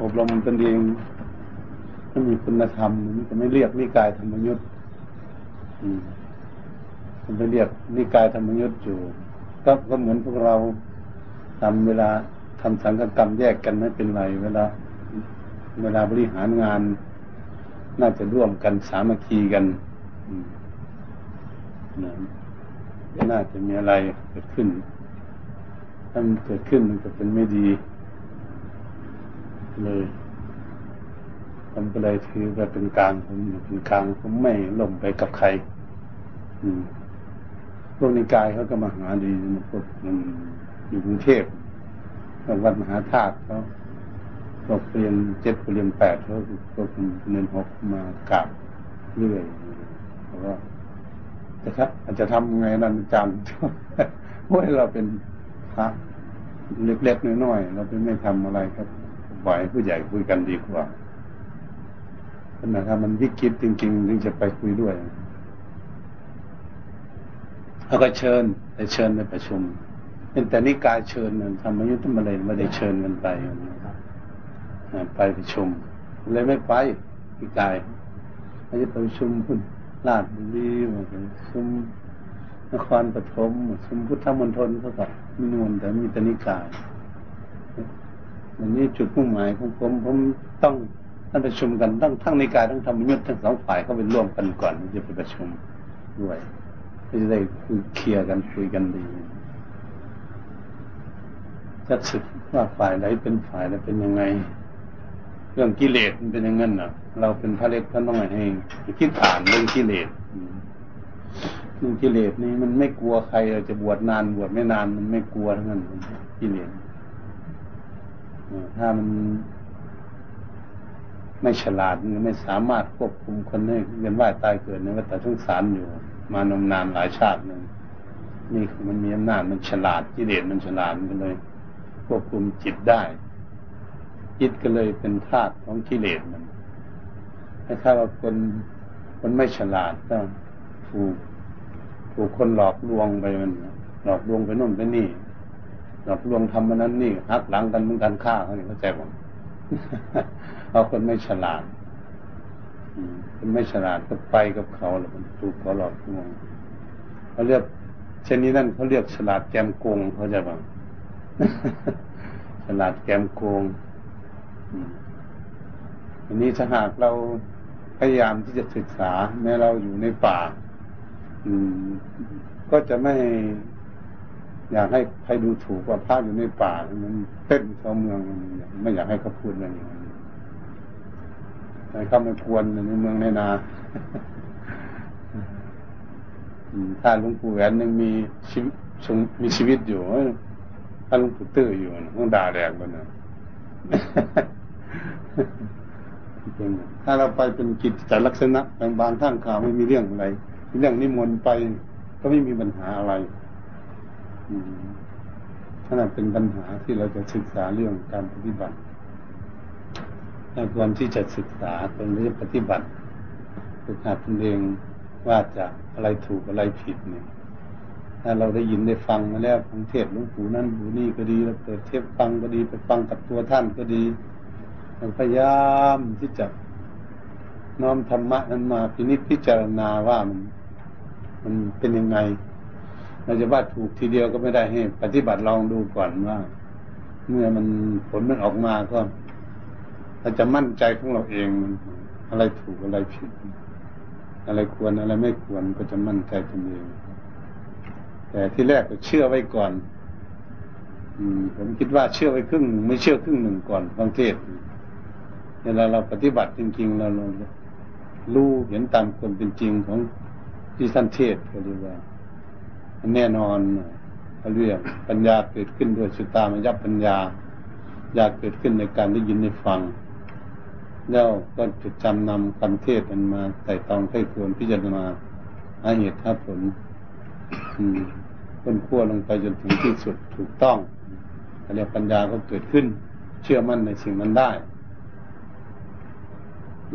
อบรมตนเองถ้ามีคุณธรรมมันจะไม่เรียกนิกายธรรมยุทธ์มันไปเรียกนิกายธรรมยุทธ์อยู่ก็ก็เหมือนพวกเราทำเวลาทำสังฆกรรมแยกกันไม่เป็นไร เวลา เวลาบริหารงาน น่าจะร่วมกันสามัคคีกันน่าจะมีอะไรเกิดขึ้น ถ้ามันเกิดขึ้นมันก็เป็นไม่ดี เลยผมก็เลยถือว่าเป็นกลางผมเป็นกลางผมไม่ล่มไปกับใคร อืมพวกนิกายเขาก็มาหาดีพวกอยู่กรุงเทพวัดมหาธาตุเขาพวกเรียนเจ็ดเรียนแปดเขาพวกเรียนหกมากราบเรื่อยเพราะว่าจะครับอาจจะทำไงนั่นจำเพราะเราเป็นพระเล็กๆน้อยๆเราเป็นไม่ทำอะไรครับ ไหวผู้ใหญ่คุยกันดีกว่าขณะถ้ามันวิกฤตจริงๆถึงจะไปคุยด้วยเขาก็เชิญไปเชิญไปประชุม เป็นแต่นี่กายเชิญเนี่ยทำมายุทธมาเลยไม่ได้เชิญกันไปไปประชุม เลยไม่ไปพี่กายเขาจะประชุมพุ่นลาดบุรีมาประชุมนครปฐมประชุมพุทธมณฑลเขาก็มีนวลแต่มีแต่นิกาย อันนี้จุดมุ่งหมายของผมผมต้องท่านประชุมกันทั้งทั้งในกายทั้งธรรมยุทธ์ทั้งสองฝ่ายเขาเป็นร่วมกันก่อนจะไปประชุมด้วยจะได้คุยเคลียร์กันคุยกันดีจะสึกว่าฝ่ายไหนเป็นฝ่ายไหนเป็นยังไง เรื่องกิเลสมันเป็นย่างนั้นน่ะ เราเป็นพระเล็กพระน้อยให้คิดอ่านเรื่องกิเลสเรื่องกิเลสนี่มันไม่กลัวใครเราจะบวชนานบวชไม่นานมันไม่กลัวทั้งนั้นกิเลส ถ้ามันไม่ฉลาดไม่สามารถควบคุมคนให้เวียนว่ายตายเกิดในวัฏสงสารอยู่ มานมนานหลายชาติหนึ่งนี่มันมีอำนาจมันฉลาดกิเลสมันฉลาดมันเลย ควบคุมจิตได้ จิตก็เลยเป็นธาตุของกิเลสมันถ้าว่าคนคนไม่ฉลาดก็ถูกถูกคนหลอกลวงไปมัน หลอกลวงไปโน่นไปนี่ หลอกลวงทำมันนั้นนี่หักหลังกันมึงกันฆ่าเขาเนี่ยเข้าใจผมเพราคนไม่ฉลาดคนไม่ฉลาดก็ไปกับเขาแล้วมันถูกเขาหลอกลวงเขาเรียกเช่นนี้นั่นเขาเรียกฉลาดแกมโกงเขาจะบังฉลาดแกมโกงอันนี้ถ้าหากเราพยายามที่จะศึกษาแม้เราอยู่ในป่า อืม ก็จะไม่ อยากให้ใครดูถูกว่าพระอยู่ในป่ามันเต้นชาวเมืองไม่อยากให้เขาพูดอะไรอย่างนี้ให้เขาไม่ควรในเมืองในนาถ้าหลวงปู่แหวนยังมีชีวิตมีชีวิตอยู่ถ้าหลวงปู่ตื้ออยู่ต้องด่าแรงกันนะถ้าเราไปเป็นกิจจลักษณะบางบางท่านข่าวไม่มีเรื่องอะไรเรื่องนิมนต์ไปก็ไม่มีปัญหาอะไร ถ้านั้นเป็นปัญหาที่เราจะศึกษาเรื่องการปฏิบัติควรที่จะศึกษาเป็นเรื่องปฏิบัติฝึกหัดตนเองว่าจะอะไรถูกอะไรผิดเนี่ย ถ้าเราได้ยินได้ฟังมาแล้วฟังเทศหลวงปู่นั่นหลวงนี่ก็ดีเราเปิดเทปฟังก็ดีไปฟังกับตัวท่านก็ดีเราพยายามที่จะน้อมธรรมะนั้นมาพินิจพิจารณาว่ามัน มันเป็นยังไง เราจะว่าถูกทีเดียวก็ไม่ได้ให้ ปฏิบัติลองดูก่อนว่า เมื่อมันผลมันออกมาก็เราจะมั่นใจของเราเอง อะไรถูกอะไรผิด อะไรควรอะไรไม่ควรก็จะมั่นใจตนเอง แต่ที่แรกก็เชื่อไว้ก่อน อืม ผมคิดว่าเชื่อไว้ครึ่งไม่เชื่อครึ่งหนึ่งก่อนบางเทศเวลาเราปฏิบัติจริงๆเราเรารู้เห็นตามความเป็นจริงของที่ท่านเทศก็เรียกว่า แน่นอนเขาเรียกปัญญาเกิดขึ้นด้วยสุตตามยับปัญญาอยากเกิดขึ้นในการได้ยินได้ฟัง แล้วก็จะจำนำคำเทศมันมาใส่ตองให้ควรพิจารณาหาเหตุหาผลค้นขั้วลงไปจนถึงที่สุดถูกต้องเรียกปัญญาก็เกิดขึ้น เชื่อมั่นในสิ่งนั้นได้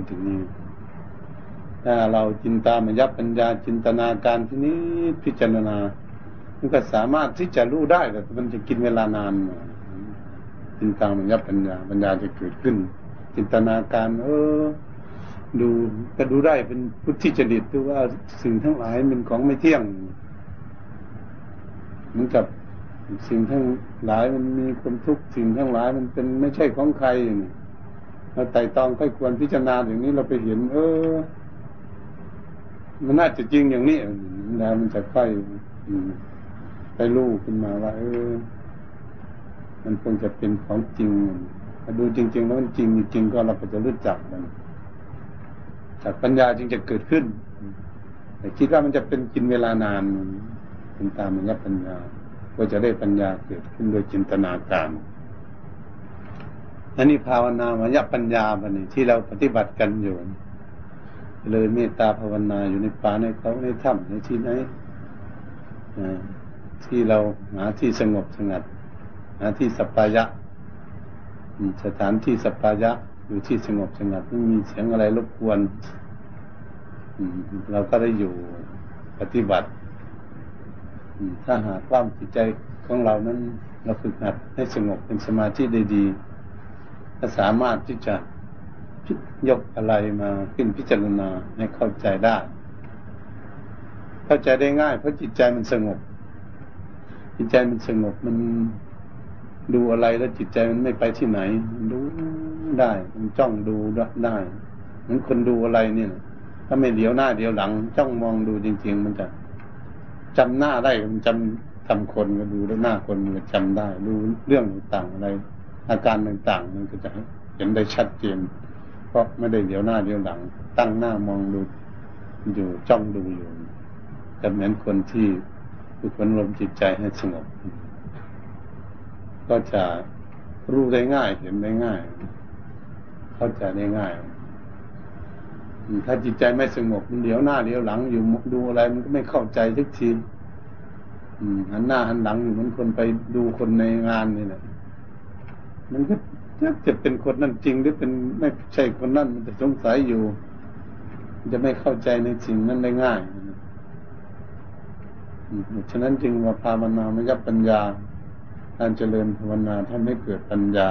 ถึงนี้ เราจินตามยับปัญญาจินตนาการที่นี้พิจารณา มันก็สามารถที่จะรู้ได้แต่มันจะกินเวลานานจินตามยับปัญญาปัญญาจะเกิดขึ้น จินตนาการ เออ ดูก็ดูได้เป็นพุทธิจริตที่ว่าสิ่งทั้งหลายเป็นของไม่เที่ยงเหมือนกับสิ่งทั้งหลายมันมีความทุกข์สิ่งทั้งหลายมันเป็นไม่ใช่ของใครเราไต่ตองค่อยควรพิจารณาอย่างนี้เราไปเห็น เออ มันน่าจะจริงอย่างนี้แล้วมันจะค่อยไปรู้ขึ้นมาว่า เออ มันคงจะเป็นของจริงถ้าดูจริง ๆ แล้วมันจริงจริงก็เราก็จะรู้จักมันจากปัญญาจึงจะเกิดขึ้นแต่คิดว่ามันจะเป็นกินเวลานานเป็นตามมัญญปัญญาก็จะได้ปัญญาเกิดขึ้นโดยจินตนาการอันนี้ภาวนามัญญปัญญาบันนี้ที่เราปฏิบัติกันอยู่ เลยเมตตาภาวนาอยู่ในป่าในเขาในถ้ำในที่ไหนที่เราหาที่สงบสงัด หาที่สัปปายะสถานที่สัปปายะอยู่ที่สงบสงัดไม่มีเสียงอะไรรบกวนเราก็ได้อยู่ปฏิบัติถ้าหากว่าจิตใจของเรานั้น เราฝึกหัดให้สงบเป็นสมาธิได้ดีก็สามารถที่จะ ยกอะไรมาขึ้นพิจารณาให้เข้าใจได้ เข้าใจได้ง่าย เพราะจิตใจมันสงบ จิตใจมันสงบมันดูอะไรแล้วจิตใจมันไม่ไปที่ไหนดูได้ มันจ้องดูได้เหมือนคนดูอะไรเนี่ยถ้าไม่เดียวหน้าเดียวหลัง จ้องมองดูจริง ๆ มันจะจำหน้าได้มันจำทำคนก็ดูแล้วหน้าคนมันจำได้ ดูเรื่องต่างๆอะไร อาการต่างๆมันก็จะเห็นได้ชัดเจน เพราะไม่ได้เดียวหน้าเดียวหลัง ตั้งหน้ามองดูอยู่จ้องดูอยู่จะเหมือนคนที่ฝึกฝนลมจิตใจให้สงบ ก็จะรู้ได้ง่ายเห็นได้ง่าย เข้าใจได้ง่าย ถ้าจิตใจไม่สงบมันเดี๋ยวหน้าเดี๋ยวหลังอยู่ดูอะไรมันก็ไม่เข้าใจทุกทีหันหน้าหันหลังอยู่เหมือนคนไปดูคนในงานนี่แหละมันก็ จะจะเป็นคนนั่นจริงหรือเป็นไม่ใช่คนนั่นมันจะสงสัยอยู่ จะไม่เข้าใจในสิ่งนั้นได้ง่ายฉะนั้นจึงว่าพามนาไม่ยับปัญญา การเจริญภาวนาทำให้เกิดปัญญา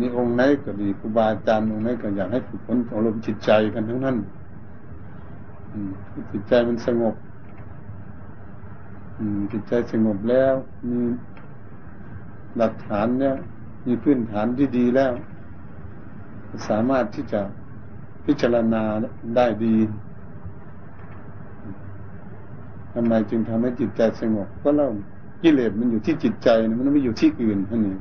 นี่องค์ไหนก็ดีครูบาอาจารย์องค์ไหนก็อยากให้ฝึกฝนอบรมจิตใจกันทั้งนั้นจิตใจมันสงบจิตใจสงบแล้วมีหลักฐานเนี่ย มีพื้นฐานที่ดีแล้ว สามารถที่จะพิจารณาได้ดีทำไมจึงทำให้จิตใจสงบก็เล่ากิเลสมันอยู่ที่จิตใจมันไม่อยู่ที่อื่นท่านี้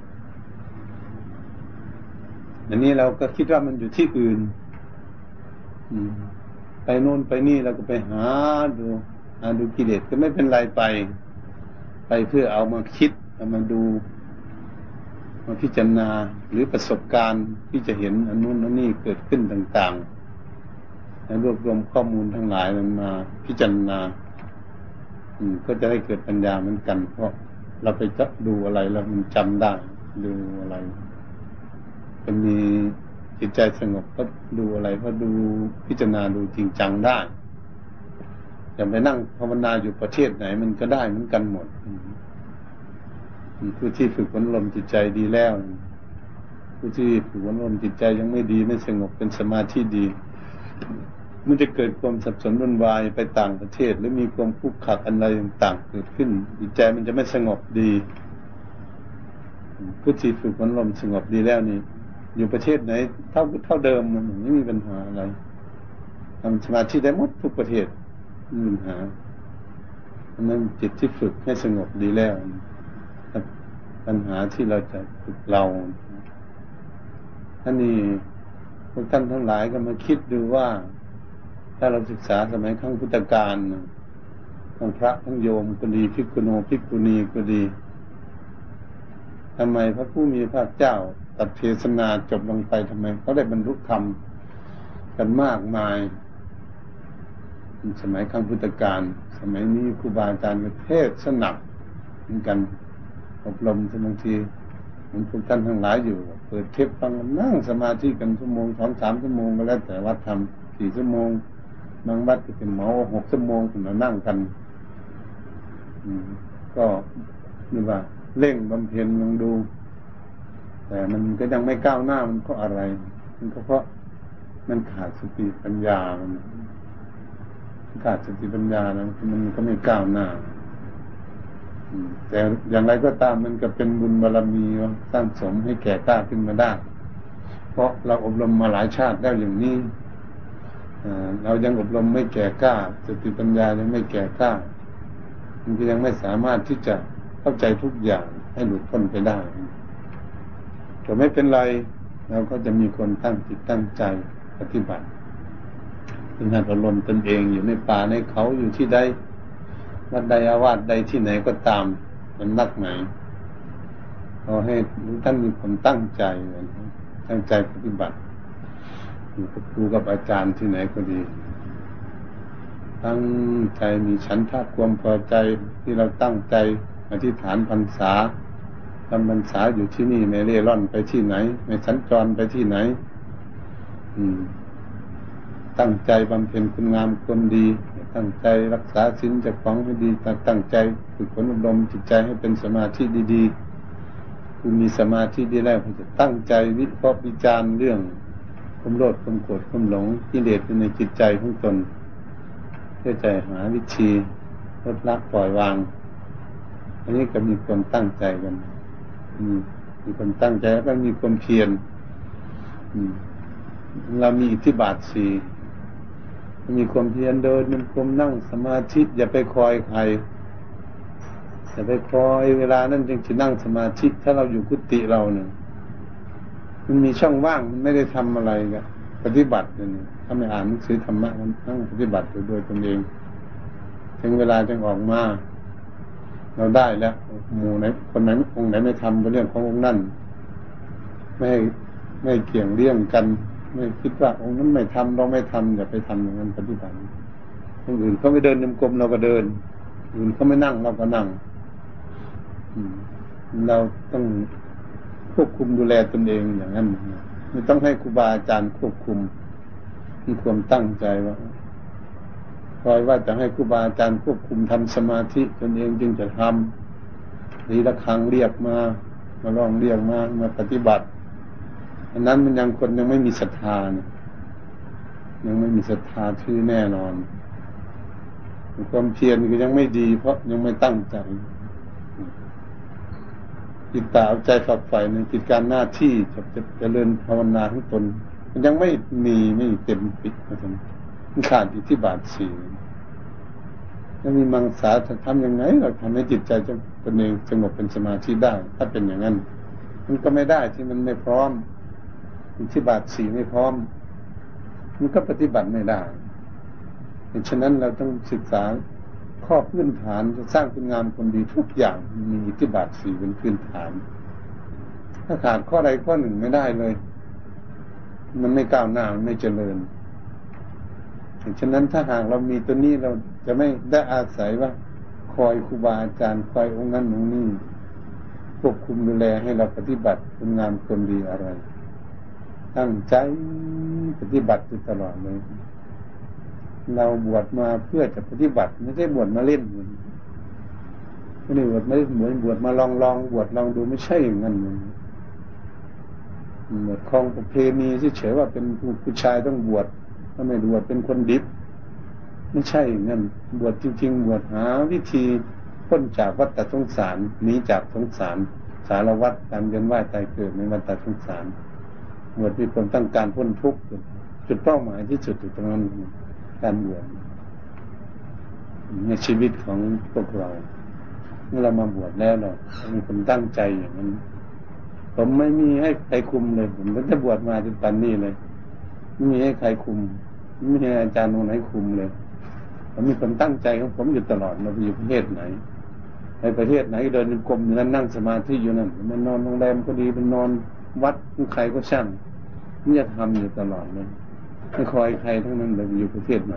อันนี้เราก็คิดว่ามันอยู่ที่อื่นไปโน่นไปนี่เราก็ไปหาดูหาดูกิเลสก็ไม่เป็นไรไป ไปเพื่อเอามาคิดเอามาดู มาพิจารณาหรือประสบการณ์ที่จะเห็นอันนู้นอันนี้เกิดขึ้นต่างๆแล้วรวบรวมข้อมูลทั้งหลายมันมาพิจารณาก็จะได้เกิดปัญญาเหมือนกัน เพราะเราไปจะดูอะไรแล้วมันจำได้ ดูอะไรจะมีจิตใจสงบก็ดูอะไรก็ดูพิจารณาดูจริงจังได้อย่าไปนั่งภาวนาอยู่ประเทศไหน มันก็ได้เหมือนกันหมด ผู้ที่ฝึกฝนลมจิตใจดีแล้ว ผู้ที่ฝึกฝนลมจิตใจยังไม่ดีไม่สงบเป็นสมาธิดี มันจะเกิดความสับสนวุ่นวายไปต่างประเทศ หรือมีความคุกขัดอะไรต่างเกิดขึ้น จิตใจมันจะไม่สงบดี ผู้ที่ฝึกฝนลมสงบดีแล้วนี่อยู่ประเทศไหน เท่าเท่าเดิมมันไม่มีปัญหาอะไรทำสมาธิได้หมดทุกประเทศไม่มีปัญหาอันนั้นจิตที่ฝึกให้สงบดีแล้ว ปัญหาที่เราจะฝึกเราท่านนี้พวกท่านทั้งหลายก็มาคิดดูว่า ถ้าเราศึกษาสมัยขั้งพุทธกาลทั้งพระทั้งโยมก็ดีพิกุโนพิกุณีก็ดีทำไมพระผู้มีพระเจ้าตัดเทศนาจบลงไปทำไมเขาได้บรรลุธรรมกันมากมาย สมัยขั้งพุทธกาลสมัยนี้ครูบาอาจารย์เทศสนับเหมือนกัน อบรมบางทีมันพวกท่านทั้งหลายอยู่ เปิดเทปฟังนั่งสมาธิกันชั่วโมงสองสามชั่วโมงก็แล้วแต่วัดทำสี่ชั่วโมงบางวัดก็เป็นหมอหกชั่วโมงถึงมานั่งกันก็นี่ว่า เร่งบำเพ็ญลองดู แต่มันก็ยังไม่ก้าวหน้ามันเพราะอะไร มันก็เพราะมันขาดสติปัญญามันขาดสติปัญญาแล้วมันก็ไม่ก้าวหน้า แต่อย่างไรก็ตามมันก็เป็นบุญบารรมีสร้างสมให้แก่กล้าขึ้นมาได้ เพราะเราอบรมมาหลายชาติแล้วอย่างนี้เรายังอบรมไม่แก่กล้าสติปัญญายังไม่แก่กล้า มันก็ยังไม่สามารถที่จะเข้าใจทุกอย่างให้หลุดพ้นไปได้แต่ไม่เป็นไรเราก็จะมีคนตั้งจิตตั้งใจปฏิบัติเป็นการอารมตนเองอยู่ในป่าในเขาอยู่ที่ใด วัดใดอาวาสใดที่ไหนก็ตามมันนักไหนเราให้ท่านมีความตั้งใจตั้งใจปฏิบัติอยู่กับครูกับอาจารย์ที่ไหนก็ดี ตั้งใจมีฉันทะความพอใจที่เราตั้งใจอธิษฐานพรรษาทำพรรษาอยู่ที่นี่ไม่เร่ร่อนไปที่ไหน ไม่สัญจรไปที่ไหน อืม ตั้งใจบำเพ็ญคุณงามคนดี ตั้งใจรักษาศีลจากของให้ดีตั้งใจฝึกฝนอบรมจิตใจให้เป็นสมาธิดีๆคุณมีสมาธิดีแล้วคุณจะตั้งใจวิเคราะห์วิจารณ์เรื่องความโลภความโกรธความหลงที่เดชในจิตใจของตนเพื่อใจหาวิธีลดละปล่อยวาง อันนี้ก็มีคนตั้งใจกันมีคนตั้งใจแล้วก็มีความเพียรเรามีอิทธิบาทสี่ มีความเพียรเดินมันความนั่งสมาธิอย่าไปคอยใครอย่าไปคอยเวลานั้นจึงจะนั่งสมาธิถ้าเราอยู่กุฏิเราเนี่ยมันมีช่องว่างมันไม่ได้ทำอะไรกันปฏิบัติเนี่ยถ้าไม่อ่านหนังสือธรรมะมันนั่งปฏิบัติโดยตนเอง ถึงเวลาจึงออกมาเราได้แล้วหมู่ไหนคนไหนองค์ไหนไม่ทำเป็นเรื่องขององค์นั่นไม่ไม่เกี่ยงเลี่ยงกัน ไม่คิดว่าองค์นั้นไม่ทำเราไม่ทำอย่าไปทำอย่างนั้นปฏิบัติคนอื่นเขาไม่เดินยมกลมเราก็เดินอื่นเขาไม่นั่งเราก็นั่งเราต้องควบคุมดูแลตนเองอย่างนั้นไม่ต้องให้ครูบาอาจารย์ควบคุมมีความตั้งใจว่าคอยว่าจะให้ครูบาอาจารย์ควบคุมทำสมาธิตนเองจึงจะทำนีละครั้งเรียกมา มาลองเรียกมามาปฏิบัติ อันนั้นมันยังคนยังไม่มีศรัทธาเนี่ยยังไม่มีศรัทธาที่แน่นอน ความเพียรก็ยังไม่ดี เพราะยังไม่ตั้งใจจิตตาเอาใจฝักใฝ่ในกิจการหน้าที่จะจะเจริญภาวนาของตน มันยังไม่มีไม่เต็มปิดนะครับมันขาดอิทธิบาทสี่ถ้ามีมังสาจะทำยังไงเราทำให้จิตใจจะเป็นเองสงบเป็นสมาธิได้ ถ้าเป็นอย่างนั้น มันก็ไม่ได้ที่มันไม่พร้อม อิทธิบาทสีไม่พร้อม มันก็ปฏิบัติไม่ได้ฉะนั้นเราต้องศึกษาข้อพื้นฐานจะสร้างคุณงามคนดีทุกอย่างมีอิทธิบาทสีเป็นพื้นฐาน ถ้าขาดข้อใดข้อหนึ่งไม่ได้เลย มันไม่ก้าวหน้ามันไม่เจริญฉะนั้นถ้าหากเรามีตัวนี้เราจะไม่ได้อาศัยว่า คอยครูบาอาจารย์คอยองค์นั้นองค์นี้ควบคุมดูแลให้เราปฏิบัติคุณงามคนดีอะไร ตั้งใจปฏิบัติอยู่ตลอดเลย เราบวชมาเพื่อจะปฏิบัติ ไม่ใช่บวชมาเล่นไม่ได้บวชไม่ได้เหมือนบวชมาลองลองบวชลองดูไม่ใช่อย่างนั้นบวชคลองประเพณีเฉยว่าเป็นผู้ชายต้องบวชถ้าไม่บวชเป็นคนดิบ ไม่ใช่อย่างนั้นบวชจริง ๆ บวชหา วิธีพ้นจากวัฏสงสารหนีจากสงสาร สารวัฏการเวียนว่ายตายเกิดในวัฏสงสาร บวชมีความต้องการพ้นทุกข์จุดเป้าหมายที่สุดอยู่ตรงนั้นการบวชในชีวิตของพวกเรา เมื่อเรามาบวชแล้วเรามีความตั้งใจอย่างนั้น ผมไม่มีให้ใครคุมเลย ผมก็จะบวชมาจนปันนี้เลย ไม่มีให้ใครคุม ไม่มีอาจารย์องไหนคุมเลยผมมีความตั้งใจของผมอยู่ตลอดเราไปอยู่ประเทศไหนในประเทศไหนเดินกลมอยู่นั้นนั่งสมาธิอยู่นั่นมันนอนโรงแรมก็ดีมันนอน วัดใครก็ช่างนี่จะทำอยู่ตลอดเลยไม่คอยใครทั้งนั้นเลยอยู่ประเทศไหน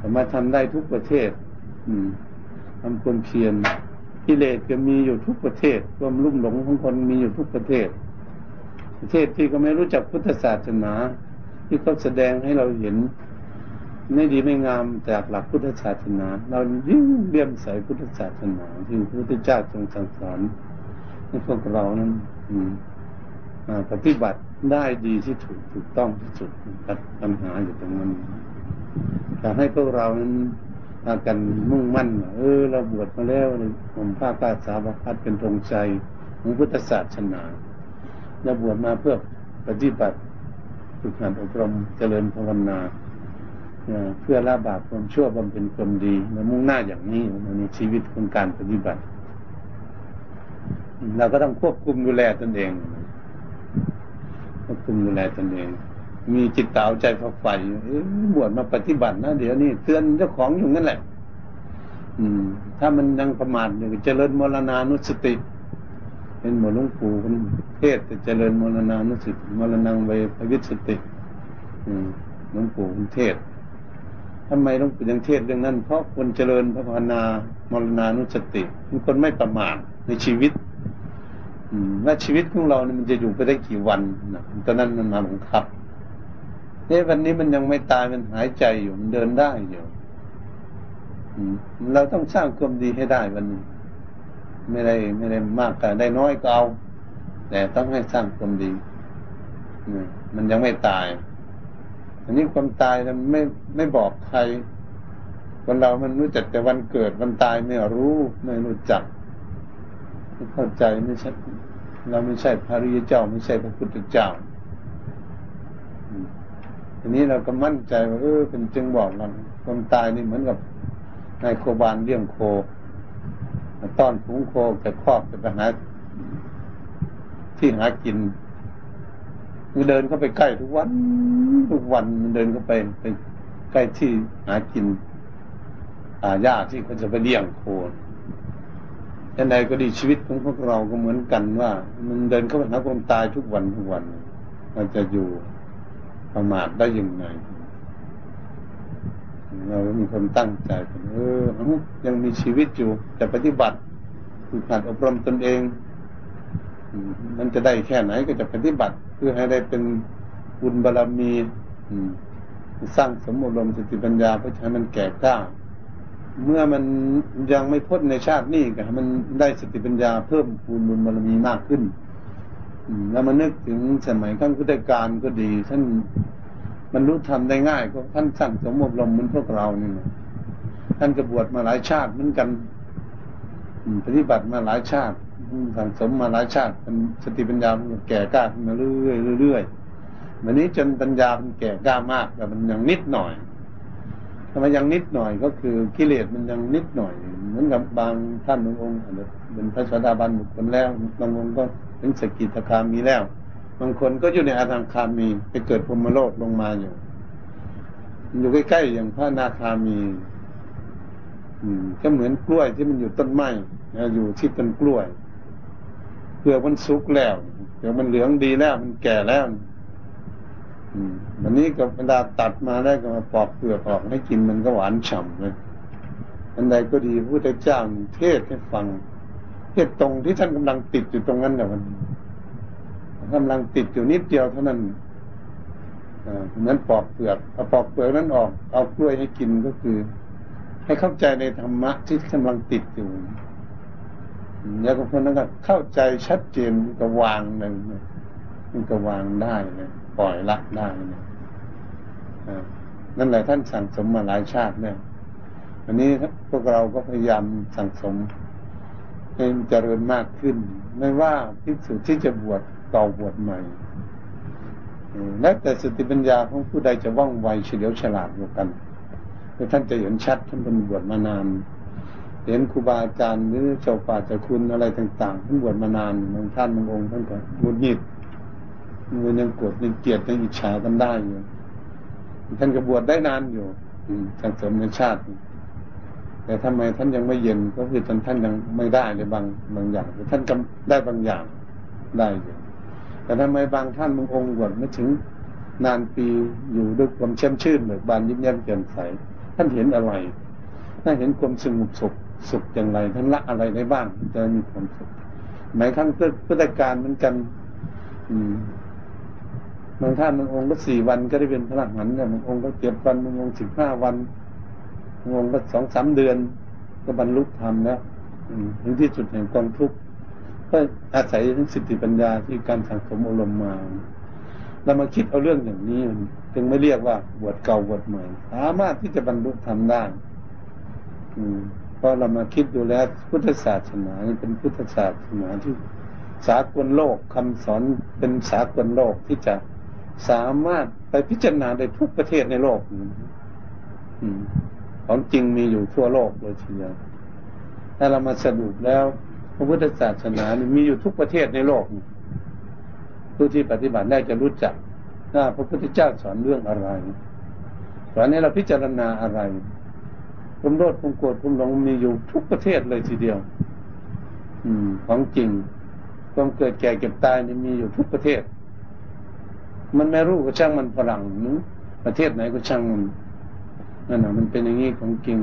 สามารถทำได้ทุกประเทศ อืมทำความเพียรกิเลสก็มีอยู่ทุกประเทศความรุ่มหลงของคนมีอยู่ทุกประเทศ ประเทศที่ก็ไม่รู้จักพุทธศาสนา ที่เขาแสดงให้เราเห็นไม่ดีไม่งามจากหลักพุทธศาสนา เรายิ่งเลี่ยมใสพุทธศาสนาที่พระพุทธเจ้าทรงสั่งสอนให้พวกเรานั้น ปฏิบัติได้ดีที่ถูกถูกต้องที่สุดตัดปัญหาอยู่ตรงนั้นอยากให้พวกเรานั้นพากันมุ่งมั่น เออเราบวชมาแล้วผมภาคกาสาวพัดเป็นธงใจของพุทธศาสนาเราบวชมาเพื่อปฏิบัติฝึกหัดอบรมเจริญภาวนาเพื่อละบาปความชั่วบำเพ็ญความดีเรามุ่งหน้าอย่างนี้ในชีวิตของการปฏิบัติ เราก็ต้องควบคุมดูแลตนเอง ควบคุมดูแลตนเอง มีจิตเตาใจฝักใฝ่บวชมาปฏิบัตินะเดี๋ยวนี้เตือนเจ้าของอยู่นั่นแหละ อืม ถ้ามันยังประมาทอยู่เจริญมรณานุสติเป็นหมอหลวงปู่คนเทศจะเจริญมรณานุสติมรณังเวพวิสติหลวงปู่คนเทศทำไมหลวงปู่ยังเทศเรื่องนั้น เพราะคนเจริญพระภาวนา มรณานุสติเป็นคนไม่ประมาทในชีวิต ว่าชีวิตของเราเนี่ยมันจะอยู่ไปได้กี่วันนะตอนนั้นมันมาบังคับเนี่ยวันนี้มันยังไม่ตายมันหายใจอยู่มันเดินได้อยู่เราต้องสร้างความดีให้ได้วันนี้ไม่ได้ไม่ได้มากแต่ได้น้อยก็เอา แต่ต้องให้สร้างความดีมันยังไม่ตาย อันนี้ความตายมันไม่ไม่บอกใครคนเรามันรู้จักแต่วันเกิดวันตายไม่รู้ไม่รู้จักไม่เข้าใจไม่ใช่ เราไม่ใช่พระริยเจ้าไม่ใช่พระพุทธเจ้าทีนี้เราก็มั่นใจว่าเออเป็นจึงบอกเราความตายนี่เหมือนกับนายโคบานเลี้ยงโคต้อนฝูงโคแต่ครอบจะไปหาที่หากินมันเดินเข้าไปใกล้ทุกวันทุกวันมันเดินเข้าไปไปใกล้ที่หากินอาญาที่เขาจะไปเลี้ยงโค ยังไงก็ดีชีวิตของพวกเราก็เหมือนกันว่า มันเดินเข้าไปหาความตายทุกวันทุกวันมันจะอยู่ประมาทได้ยังไงเรามีคนตั้งใจเออยังมีชีวิตอยู่จะปฏิบัติฝึกหัดอบรมตนเอง มันจะได้แค่ไหนก็จะปฏิบัติเพื่อให้ได้เป็นบุญบารรมีสร้างสมอบรมสติปัญญาเพื่อให้มันแก่กล้า เมื่อมันยังไม่พ้นในชาตินี้ก็มันได้สติปัญญาเพิ่มพูนบุญบารมีมากขึ้นแล้วมันนึกถึงสมัยขั้งพุทธการก็ดีท่านมันรู้ทำได้ง่ายก็ท่านสั่งสมอบรมเหมือนพวกเรานี่นะท่านกระบวชมาหลายชาติเหมือนกันปฏิบัติมาหลายชาติสั่งสมมาหลายชาติมันสติปัญญามันแก่กล้ามาเรื่อยเรื่อยวันนี้จนปัญญามันแก่กล้ามากแต่มันยังนิดหน่อย ทำไมยังนิดหน่อยก็คือกิเลสมันยังนิดหน่อยเหมือนกับบางท่านบางองค์เป็นพระสวสดาบันบุคคลแล้วบางองค์ก็เป็นสกิทาคามีแล้ว บางคนก็อยู่ในอาทางคามีไปเกิดพรมโลกลงมาอยู่ อยู่ใกล้ๆอย่างพระนาคามี อืมก็เหมือนกล้วยที่มันอยู่ต้นไม้อยู่ที่ต้นกล้วยเปลือกมันสุกแล้วเปลือกมันเหลืองดีแล้วมันแก่แล้ว วันนี้ก็เวลาตัดมาได้ก็มาปอกเปลือกออกให้กินมันก็หวานฉ่ำเลยอันใดก็ดีพุทธเจ้าเทศให้ฟัง เทศตรงที่ท่านกำลังติดอยู่ตรงนั้นเนี่มันกำลังติดอยู่นิดเดียวเท่านั้นเหมือนปอกเปลือกเอาปอกเปลือกนั้นออก เอากล้วยให้กินก็คือ ให้เข้าใจในธรรมะที่กำลังติดอยู่แล้วก็คนนั้นก็เข้าใจชัดเจนก็วางหนึ่งมันก็วางได้เลย ปล่อยละได้เลยนั่นแหละท่านสั่งสมมาหลายชาติเนี่ยอันนี้พวกเราก็พยายามสั่งสมให้เจริญมากขึ้น ไม่ว่าพิสูจน์ที่จะบวชเก่าบวชใหม่และแต่สติปัญญาของผู้ใดจะว่องไวเฉลียวฉลาดกว่ากันคือท่านจะเห็นชัดท่านเป็นบวชมานานเห็นครูบาอาจารย์หรือเจ้าป่าเจ้าคุณอะไรต่างๆท่านบวชมานานบางท่านบางองค์ท่านก็บุญหยิด มันยังโกดยังเกลียดยังอิจฉากันได้อยู่ท่านก็บวชได้นานอยู่สังสมในชาติ แต่ทำไมท่านยังไม่เย็นก็คือท่านท่านยังไม่ได้ในบางบางอย่างแต่ท่านก็ได้บางอย่างได้อยู่แต่ทำไมบางท่านบางองค์บวชไม่ถึงนานปีอยู่ด้วยความเชื่อมชื่นเบิกบานยิ้มแย้มแจ่มใสท่านเห็นอะไรท่านเห็นความสงบสุขสุขอย่างไรท่านละอะไรได้บ้างจะมีความสุขหมายขั้งพุทธการเหมือนกัน อืม บางท่านบางองค์ก็สี่วันก็ได้เป็นพระอรหันต์เนี่ยบางองค์ก็เจ็ดวันบางองค์สิบห้าวันบางองค์ก็สองสามเดือน ก็บรรลุธรรมแล้วถึงที่สุดแห่งกองทุกข์ก็อาศัยทั้งสติปัญญาที่การสังสมอารมณ์มาเรามาคิดเอาเรื่องอย่างนี้จึงไม่เรียกว่าบวชเก่าบวชใหม่ สามารถที่จะบรรลุทำได้อืมเพราะเรามาคิดดูแล้วพุทธศาสนานี่เป็นพุทธศาสนาที่สากลโลกคำสอนเป็นสากลโลกที่จะ สามารถไปพิจารณาได้ทุกประเทศในโลกของจริงมีอยู่ทั่วโลกเลยทีเดียวถ้าเรามาสรุปแล้ว พระพุทธศาสนามีอยู่ทุกประเทศในโลกผู้ที่ปฏิบัติได้จะรู้จักว่าพระพุทธเจ้าสอนเรื่องอะไรสอนให้เราพิจารณาอะไรความโลภความโกรธความหลงมีอยู่ทุกประเทศเลยทีเดียว อืม ของจริงความเกิดแก่เก็บตายนี่มีอยู่ทุกประเทศ มันไม่รู้ก็ช่างมันฝรั่งนึงประเทศไหนก็ช่างมันนั่นแหะมันเป็นอย่างนี้ของจริง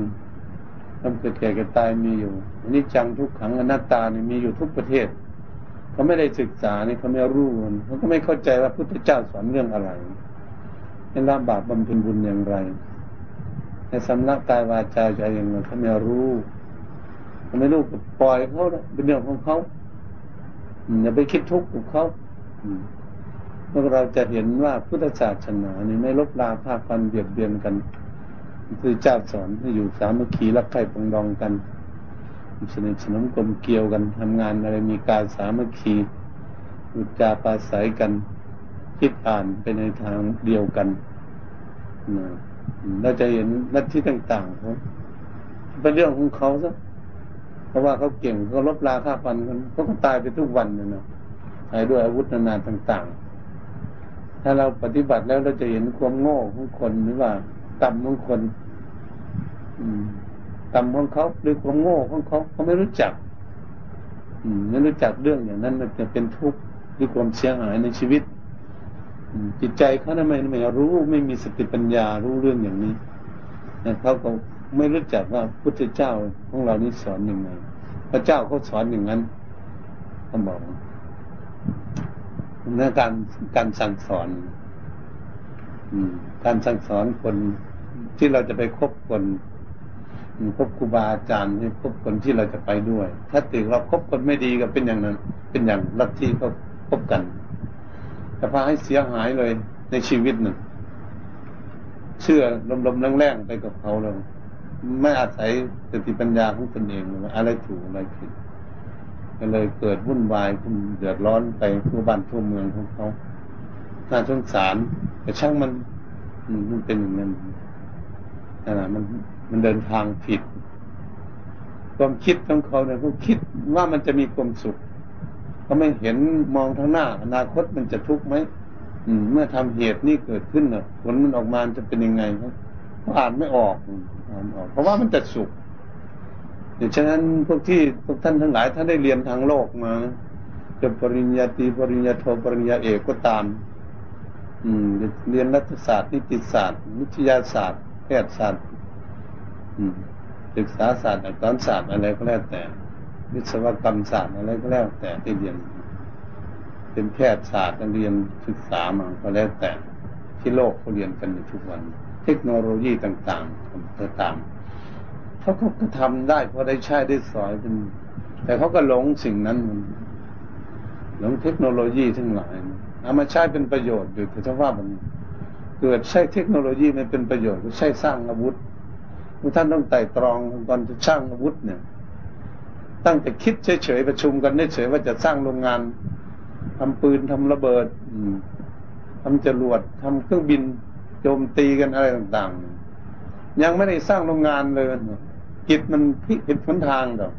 ความเกิดแก่เก็บตายมีอยู่อันนี้จังทุกขังอนัตตานี่มีอยู่ทุกประเทศเขาไม่ได้ศึกษานี่เขาไม่รู้เขาก็ไม่เข้าใจว่าพุทธเจ้าสอนเรื่องอะไรเป็นละบาปบำเพ็ญบุญอย่างไรในสำนักกายวาจาใจอย่างไรเขาไม่รู้เขาไม่รู้ปล่อยเขาเป็นเรื่องของเขาอย่าไปคิดทุกข์กับเขา พวกเราจะเห็นว่าพุทธศาสนานี่ไม่ลบลาภาพันเบียดเบียนกัน คือเจ้าสอนให้อยู่สามัคคีรักใคร่ปองดองกันสนิทสนมกลมเกี่ยวกันทำงานอะไรมีการสามัคคีอุจจาปาศัยกันคิดอ่านไปในทางเดียวกันเราจะเห็นนัที่ต่างๆเขาเป็นเรื่องของเขาซะเพราะว่าเขาเก่งเขาลบราค่าฟันกันเขาก็ตายไปทุกวันเลยนะตายด้วยอาวุธนานาต่าง ๆ ถ้าเราปฏิบัติแล้วเราจะเห็นความโง่ของคนหรือว่าต่ำของคนต่ำของเขาหรือความโง่ของเขาเขาไม่รู้จักอไม่รู้จักเรื่องอย่างนั้นมันจะเป็นทุกข์หรือความเสียหายในชีวิตจิตใจเขาทำไมไม่รู้ไม่มีสติปัญญารู้เรื่องอย่างนี้เขาก็ไม่รู้จักว่าพุทธเจ้าของเรานี่สอนอยังไงพระเจ้าเขาสอนอย่างนั้นเขาบอก ในการการสั่งสอน อืม การสั่งสอนคนที่เราจะไปคบคนคบครูบาอาจารย์ให้คบคนที่เราจะไปด้วย ถ้าติเราคบคนไม่ดีก็เป็นอย่างนั้น เป็นอย่างลัทธิเขาคบกันจะพาให้เสียหายเลยในชีวิตหนึ่งเชื่อลมๆแรงๆไปกับเขาเลยไม่อาศัยสติปัญญาของตนเองอะไรถูกอะไรผิด ก็เลยเกิดวุ่นวายคุณเดือดร้อนไปทั่วบ้านทั่วเมืองของเขาน่าสงสาร แต่ช่างมันมันเป็นอย่างนั้นนะมันมันเดินทางผิด ความคิดของเขาเนี่ยเขาคิดว่ามันจะมีความสุขเขาไม่เห็นมองทางหน้า อนาคตมันจะทุกข์ไหมเมื่อทำเหตุนี้เกิดขึ้นผลมันออกมาจะเป็นยังไงครับเขาอ่านไม่ออกอ่านออก เพราะว่ามันจะสุข อย่างฉะนั้นพวกที่พวกท่านทั้งหลายท่านได้เรียนทางโลกมาจะปริญญาตรีปริญญาโทปริญญาเอกก็ตาม อืมเรียนรัฐศาสตร์นิติศาสตร์ วิทยาศาสตร์แพทยศาสตร์ศึกษาศาสตร์อักษรศาสตร์อะไรก็แล้วแต่ วิศวกรรมศาสตร์อะไรก็แล้วแต่ที่เรียน เป็นแพทยศาสตร์เรียนศึกษามาก็แล้วแต่ ที่โลกเขาเรียนกันอยู่ทุกวัน เทคโนโลยีต่างๆต่างๆ เขาก็ทำได้เพราะได้ใช้ได้สอยเป็นแต่เขาก็หลงสิ่งนั้นมันหลงเทคโนโลยีทั้งหลายเอามาใช้เป็นประโยชน์อยู่แต่ถ้าว่ามันเกิดใช้เทคโนโลยีไม่เป็นประโยชน์ก็ใช้สร้างอาวุธท่านต้องไต่ตรองตอนจะสร้างอาวุธเนี่ย ตั้งแต่คิดเฉยๆประชุมกันเฉยๆว่าจะสร้างโรงงานทำปืนทำระเบิด อืทำจรวดทำเครื่องบินโจมตีกันอะไรต่างๆ ยังไม่ได้สร้างโรงงานเลย จิตมันผิดผลทางดอก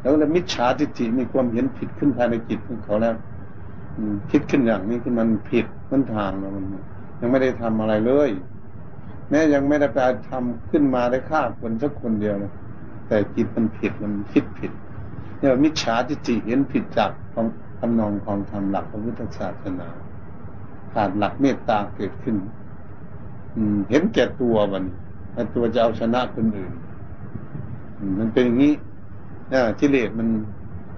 แล้วมิจฉาทิฏฐิมีความเห็นผิดขึ้นภายในจิตของเขาแล้วคิดขึ้นอย่างนี้คือมันผิดผลทางแล้วมันยังไม่ได้ทำอะไรเลย แม้ยังไม่ได้ไปทำขึ้นมาได้ฆ่าคนสักคนเดียวเลยแต่จิตมันผิดมันคิดผิดเนี่ยมิจฉาทิฏฐิเห็นผิดจากของทำนองของธรรมหลักพระพุทธศาสนาขาดหลักเมตตาเกิดขึ้น อืม เห็นแก่ตัวมันไอ้ตัวจะเอาชนะคนอื่น มันเป็นอย่างนี้นะทิเลสมัน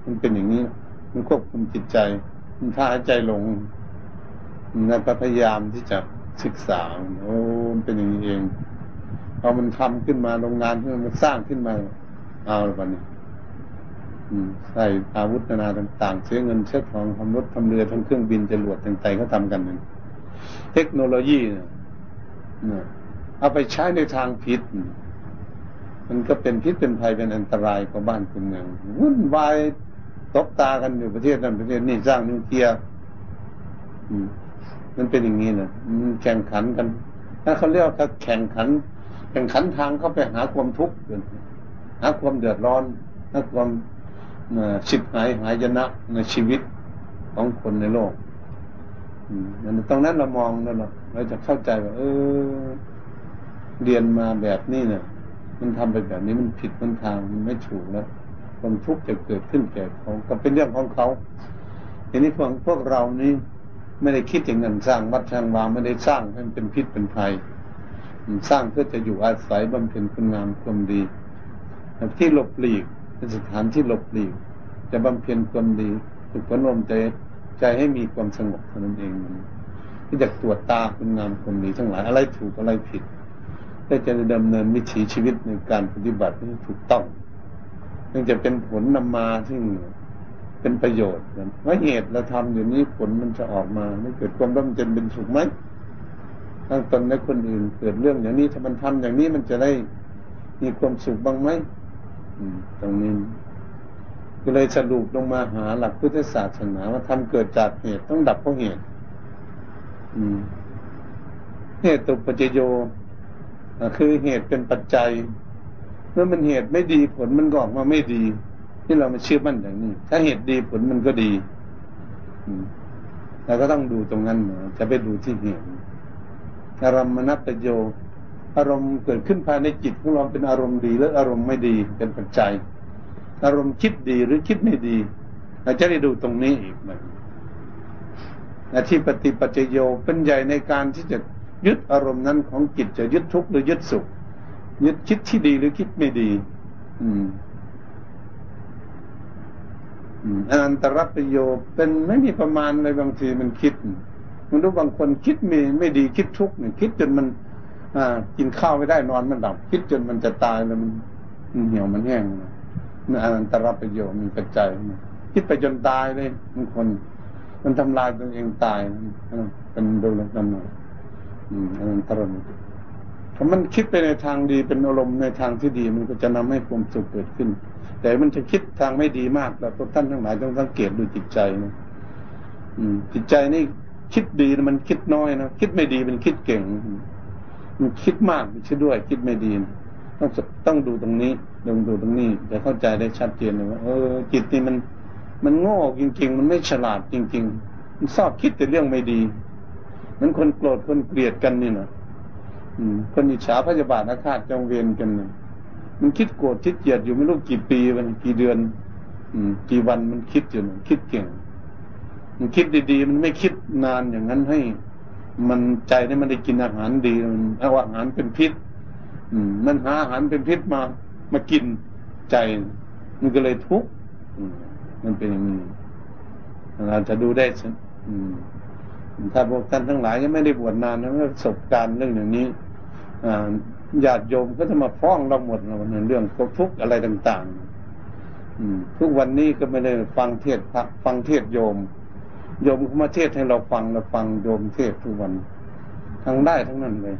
มันเป็นอย่างนี้ มันควบคุมจิตใจ มันท่าใจลงนั่นพยายามที่จะศึกษา โอ้มันเป็นอย่างนี้เองพอมันทำขึ้นมาโรงงานที่มันสร้างขึ้นมา เอาละบัดนี้ใส่อาวุธนานาต่างๆเสียเงินเช็ดทองทำรถทำเรือทำเครื่องบินจรวดต่างๆเขาทากันนึ่เทคโนโลยีเนี่ยเอาไปใช้ในทางผิด มันก็เป็นพิษเป็นภัยเป็นอันตรายกับบ้านคุณเมืองวุ่นวายตบตากันอยู่ประเทศนั้นประเทศนี้สร้างนิวเคลียร์มันเป็นอย่างนี้นะมันแข่งขันกันถ้าเขาเรียกว่าแข่งขัน แข่งขันทางเข้าไปหาความทุกข์หาความเดือดร้อนหาความชิบหายหายนะในชีวิตของคนในโลกตรงนั้นเรามองแล้วเราเราจะเข้าใจว่าเออ เรียนมาแบบนี้เนี่ย มันทำไปแบบนี้มันผิดมันทางมันไม่ถูกแล้วความทุกข์จะเกิดขึ้นแก่เขาก็เป็นเรื่องของเขาทีนี้พวกพวกเรานี้ไม่ได้คิดอย่างนั้นสร้างวัดสร้างวาไม่ได้สร้างให้มันเป็นพิษเป็นภัยสร้างเพื่อจะอยู่อาศัยบำเพ็ญคุณงามความดีที่หลบหลีกเป็นสถานที่หลบหลีก จะบำเพ็ญความดีฝึกฝนลมใจใจให้มีความสงบเท่านั้นเองที่จะตรวจตาคุณงามความดีทั้งหลายอะไรถูกอะไรผิด เพื่อจะดำเนินวิถีชีวิตในการปฏิบัติที่ถูกต้องนั่นจะเป็นผลนำมาที่งเป็นประโยชน์ว่าเหตุเราทำอยู่นี้ผลมันจะออกมาไม่เกิดความร่มเย็นเป็นสุขไหมทั้งตนและคนอื่นเกิดเรื่องอย่างนี้ถ้ามันทำอย่างนี้มันจะได้มีความสุขบ้างไหมตรงนี้ก็เลยสรุปลงมาหาหลักพุทธศาสนาว่าทำเกิดจากเหตุต้องดับเพราะเหตุเหตุตุปัจจโย คือเหตุเป็นปัจจัย เมื่อมันเหตุไม่ดีผลมันก็ออกมาไม่ดีที่เรามาเชื่อมั่นอย่างนี้ ถ้าเหตุดีผลมันก็ดีเราก็ต้องดูตรงนั้นจะไปดูที่เหตุอารมณ์มนัตโย อารมณ์เกิดขึ้นภายในจิตของเราเป็นอารมณ์ดีหรืออารมณ์ไม่ดีเป็นปัจจัย อารมณ์คิดดีหรือคิดไม่ดีเราจะได้ดูตรงนี้อีกมันที่ปฏิปัจโยเป็นใหญ่ในการที่จะ ยึดอารมณ์นั้นของจิตจะยึดทุกข์หรือยึดสุข ยึดคิดที่ดีหรือคิดไม่ดี อืมอนันตรัประโยชน์เป็นไม่มีประมาณเลยบางทีมันคิด มันรู้บางคนคิดไม่ไม่ดีคิดทุกข์เนี่ยคิดจนมัน อ่า กินข้าวไม่ได้นอนมันดับคิดจนมันจะตายแล้วมันเหี่ยวมันแห้งมันอนันตรประโยชน์มีปัจจัยคิดไปจนตายเลยบางคน มันทำลายตัวเองตายเป็นดูแลกันหน่อย อนันตรประโยชน์ถ้ามันคิดไปในทางดีเป็นอารมณ์ในทางที่ดีมันก็จะนำให้ความสุขเกิดขึ้น แต่มันจะคิดทางไม่ดีมากแล้วพวกท่านทั้งหลายต้องสังเกตดูจิตใจนะจิตใจนี่คิดดีมันคิดน้อยนะคิดไม่ดีมันคิดเก่ง มันคิดมากม่ใช่ด้วย คิดไม่ดีต้องต้องดูตรงนี้ลงดูตรงนี้จะเข้าใจได้ชัดเจนเลยว่าเออจิตนี่มัน มันโง่จริง ๆ มันไม่ฉลาดจริง ๆ มันชอบคิดแต่เรื่องไม่ดี มันคนโกรธคนเกลียดกันนี่นะคนอิจฉาพยาบาทอาฆาตจองเวรกันเนี่ยมันคิดโกรธคิดเกลียดอยู่ไม่รู้กี่ปีมันกี่เดือน อืม กี่วันมันคิดอยู่คิดเก่ง มันคิดดีๆ มันไม่คิดนานอย่างนั้นให้ มันใจนี่มันได้กินอาหารดีมันเอาอาหารเป็นพิษ อืม มันหาอาหารเป็นพิษมา มากินใจ มันก็เลยทุกข์มันเป็นอย่างนี้เราจะดูได้ ถ้าพวกท่านทั้งหลายยังไม่ได้บวชนานนะประสบการณ์เรื่องอย่างนี้ญาติโยมก็จะมาฟ้องเราหมดในเรื่องทุกข์อะไรต่างๆทุกวันนี้ก็ไม่ได้ฟังเทศพระฟังเทศโยม โยมเขามาเทศให้เราฟังเราฟังโยมเทศทุกวัน ทั้งได้ทั้งนั้นเลย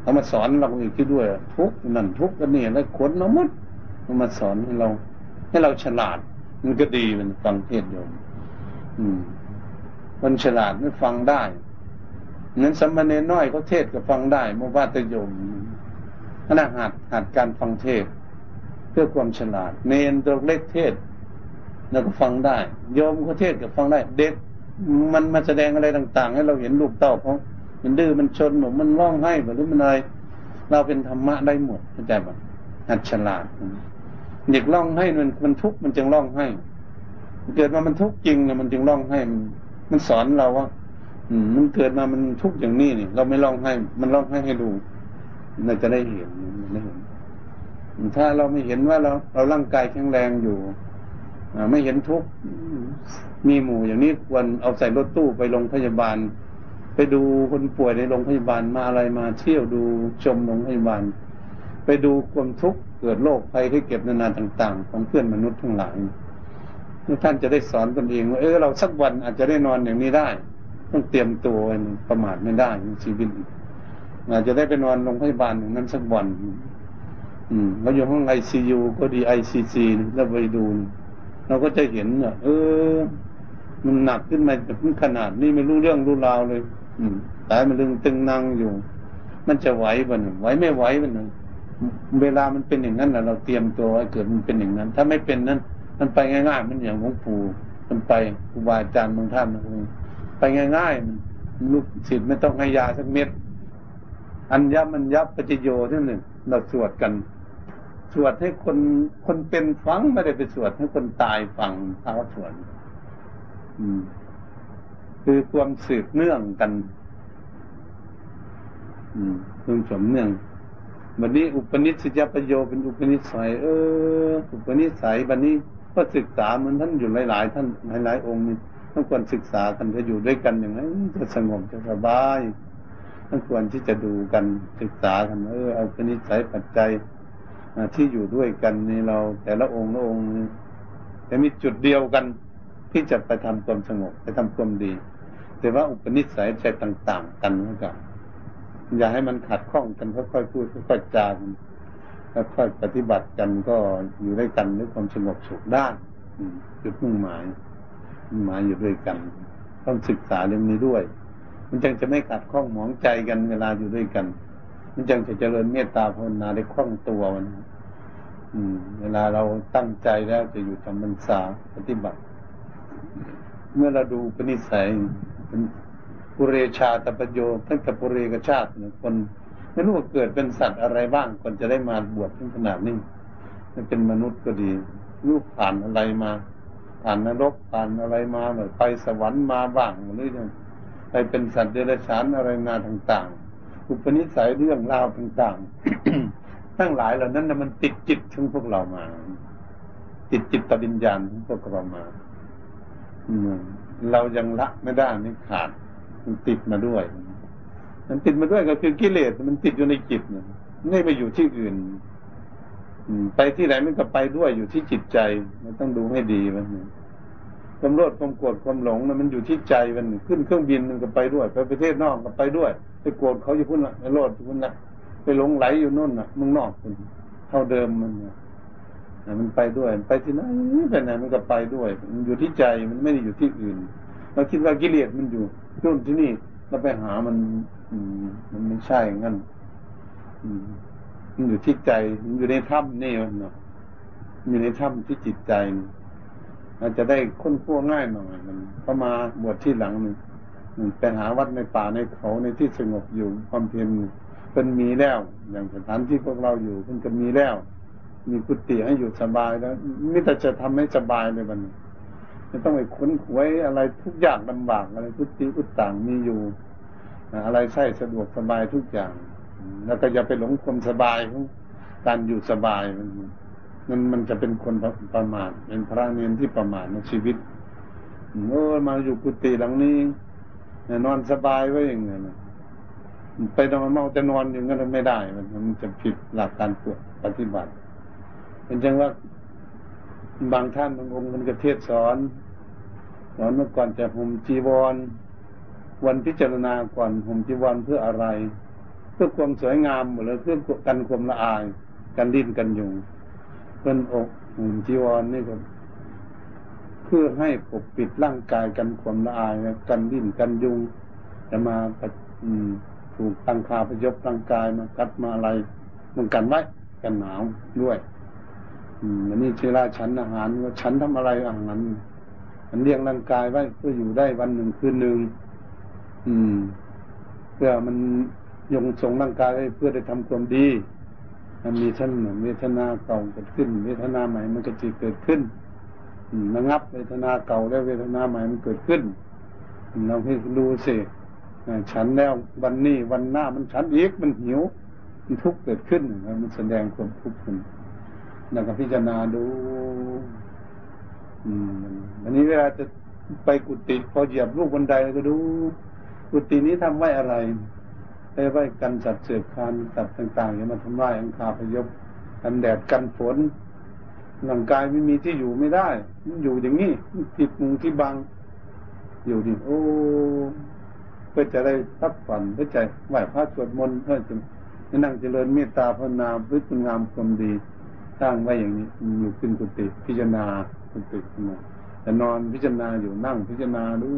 เขามาสอนเราอีกที่ด้วย ทุกนั่นทุกกันนี่แล้วขนเราหมดเขามาสอนให้เรา ให้เราฉลาด มันก็ดีมันฟังเทศโยม อืม มันฉลาดไม่ฟังได้นั้นสัมมาเนน้อยเขาเทศก็ฟังได้มว่าตยมขณะหัดหัดการฟังเทศ เพื่อความฉลาด เนนตัวเล็กเทศแล้วก็ฟังได้ โยมเขาเทศก็ฟังได้ เด็กมันมาแสดงอะไรต่าง ๆ ให้เราเห็นลูกเต้าเขามันดื้อมันชนหนูมันร้องไห้หรือมันอะไรเราเป็นธรรมะได้หมดเข้าใจป่ะหัดฉลาดเด็กร้องให้มันมันทุกข์มันจึงร้องให้เกิดมามันทุกข์จริงเนี่ยมันจึงร้องให้ มันสอนเราว่า อืม มันเกิดมามันทุกข์อย่างนี้นี่เราไม่ร้องให้ มันร้องให้ให้ดูเราจะได้เห็นได้เห็น ถ้าเราไม่เห็นว่าเราเราร่างกายแข็งแรงอยู่ไม่เห็นทุกข์มีหมู่อย่างนี้ควรเอาใส่รถตู้ไปโรงพยาบาล ไปดูคนป่วยในโรงพยาบาลมาอะไรมาเที่ยวดูชมโรงพยาบาล ไปดูความทุกข์เกิดโรคภัยที่เก็บนานาต่าง ๆ ของเพื่อนมนุษย์ทั้งหลาย ท่านจะได้สอนตนเองว่าเออเราสักวันอาจจะได้นอนอย่างนี้ได้ ต้องเตรียมตัวประมาทไม่ได้ชีวิตอาจจะได้ไปนอนโรงพยาบาลอย่างนั้นสักวัน อืมเราอยู่ห้องไอซียูก็ดีไอซีซีเราไปดู เราก็จะเห็นเนี่ยเออ มันหนักขึ้นมาแต่นขนาดนี้ไม่รู้เรื่องรู้ราวเลย อืมแต่มันลึงตึงนั่งอยู่ มันจะไหวบ้างไหวไม่ไหวบ้างเวลามันเป็นอย่างนั้นเราเตรียมตัวเกิดมันเป็นอย่างนั้น ถ้าไม่เป็นนั้น มันไปง่ายๆ มันอย่างหลวงปู่มันไปครูบาอาจารย์บางท่านไปง่ายๆมันลูกศิษย์ไม่ต้องให้ยาสักเม็ด อัญญมันยับปฏิโยที่หนึ่งเราสวดกัน สวดให้คนคนเป็นฟังไม่ได้ไปสวดให้คนตายฟังพระสวดอืม คือความสืบเนื่องกัน อืมความสมเนื่องวันนี้อุปนิสัยประโยเป็นอุปนิสัย เออ อุปนิสัยวันนี้ ก็ศึกษาเหมือนท่านอยู่หลาย ๆ ท่านหลายๆองค์นี่ต้องควรศึกษากันจะอยู่ด้วยกันอย่างไรจะสงบจะสบายต้องควรที่จะดูกันศึกษากันเออเอาปณิสัยปัจจัยที่อยู่ด้วยกันนี่เรา แต่ละองค์ละองค์แต่มีจุดเดียวกันที่จะไปทำความสงบไปทำความดี แต่ว่าอุปนิสัยใจต่าง ๆ กันนะครับอย่าให้มันขัดข้องกันค่อยๆพูดค่อยๆจากัน แล้วค่อยปฏิบัติกันก็อยู่ด้วยกันด้วยความสงบสุขได้จุดมุ่งหมายมุ่งหมายอยู่ด้วยกัน ต้องศึกษาเรื่องนี้ด้วย มันจึงจะไม่ขัดข้องหมองใจกันเวลาอยู่ด้วยกัน มันจึงจะเจริญเมตตาภาวนาได้คล่องตัวมันอืม เวลาเราตั้งใจแล้วจะอยู่ทำบรรษาปฏิบัติ เมื่อเราดูปณิสัยเป็นปุเรชาตปโยทั้งกับปุเรกชาติคน ไม่รู้ว่าเกิดเป็นสัตว์อะไรบ้างคนจะได้มาบวชถึงขนาดนี้มันเป็นมนุษย์ก็ดีรู้ผ่านอะไรมาผ่านนรกผ่านอะไรมาแบบไปสวรรค์มาบ้างหรือยังไปเป็นสัตว์เดรัจฉานอะไรมาต่างๆ อุปนิสัยเรื่องราวต่างๆ ทั้งหลายเหล่านั้นมันติดจิตของพวกเรามา ติดจิตตวิญญาณของพวกเรามาเรายังละไม่ได้ไม่ขาดมันติดมาด้วย มันติดมาด้วยก็คือกิเลสมันติดอยู่ในจิตนะไม่ไปอยู่ที่อื่นไปที่ไหนมันก็ไปด้วยอยู่ที่จิตใจ มันต้องดูให้ดีมันความโลภความโกรธความหลงมันอยู่ที่ใจมันขึ้นเครื่องบินมันก็ไปด้วย ไปประเทศนอกก็ไปด้วย ไปโกรธเขาอยู่พุ่นละไปโลภพุ่นละไปหลงไหลอยู่นู่นน่ะมึงนอกคุณเท่าเดิมมันมันไปด้วยไปที่ไหนไปไหนมันก็ไปด้วย มันอยู่ที่ใจมันไม่ได้อยู่ที่อื่น เราคิดว่ากิเลสมันอยู่นู่นที่นี่เราไปหามัน มันไม่ใช่งั้นมันอยู่ที่ใจ มันอยู่ในถ้ำนี่มันเนาะอยู่ในถ้ำที่จิตใจอาจจะได้ค้นคว้าง่ายหน่อยมันเข้ามาบวชที่หลังนึงไปหาวัดในป่าในเขาในที่สงบอยู่ความเพียรเป็นมีแล้ว อย่างสถานที่พวกเราอยู่มันจะมีแล้ว มีกุฏิให้อยู่สบายแล้วมิแต่จะทำให้สบายเลยมันไม่ต้องไปค้นคว้าอะไรทุกอย่างลำบากอะไรกุฏิกุฏต่างมีอยู่ อะไรใช่สะดวกสบายทุกอย่าง แล้วก็อย่าไปหลงความสบายของการอยู่สบายมันมันมันจะเป็นคนประมาทเป็นพระเนียนที่ประมาทในชีวิตเออมาอยู่กุฏิหลังนี้นอนสบายไว้อย่างเงี้ยไปนอนเมาจะนอนอย่างนั้นไม่ได้ มันมันจะผิดหลักการปวดปฏิบัติเป็นจังว่าบางท่านบางองค์มันก็เทศสอนสอนเมื่อก่อนจะห่มจีวร วันพิจารณาก่อนห่มจีวรเพื่ออะไร เพื่อความสวยงามหรือเพื่อกันความละอาย กันดิ้นกันยุงเพื่อนอกห่มจีวรนี่ก็เพื่อให้ปกปิดร่างกายกันความละอายกันดิ้นกันยุง จะมาถูกตังคาพยบร่างกายมากัดมาอะไรมันกันไว้กันหนาวด้วย อืมอันนี้เชลาฉันอาหารว่าฉันทำอะไรอาหารมันเลี้ยงร่างกายไว้เพื่ออยู่ได้วันหนึ่งคืนหนึ่ง อืม เพื่อมันยงทรงร่างกายเพื่อได้ทำความดี มันมีท่านเวทนาเก่าเกิดขึ้น เวทนาใหม่มันก็จะเกิดขึ้นระงับเวทนาเก่าแล้วเวทนาใหม่มันเกิดขึ้นเราให้ดูสิฉันแล้ววันนี้วันหน้ามันฉันอีกมันหิว มันทุกข์เกิดขึ้นมันแสดงความทุกข์ขึ้นแล้วก็พิจารณาดู อืมอันนี้เวลาจะไปกุฏิพอเหยียบลูกบันไดก็ดู กุฏินี้ทำไว้อะไรไปไว้กันสัตว์เสือคานสัตว์ต่างๆอย่ามาทำลายอังคาพยพกันแดดกันฝนร่างกายไม่มีที่อยู่ไม่ได้ อยู่อย่างนี้ติดมุงที่บัง อยู่ดิโอ้เพื่อจะได้พักผ่อนเพื่อใจไหวพระสวดมนต์เพื่อจะนั่งเจริญเมตตาภาวนาพฤติงามความดีสร้างไว้อย่างนี้อยู่ขึ้นกุฏิพิจารณากุฏิขึ้นมาแต่นอนพิจารณาอยู่นั่งพิจารณาดู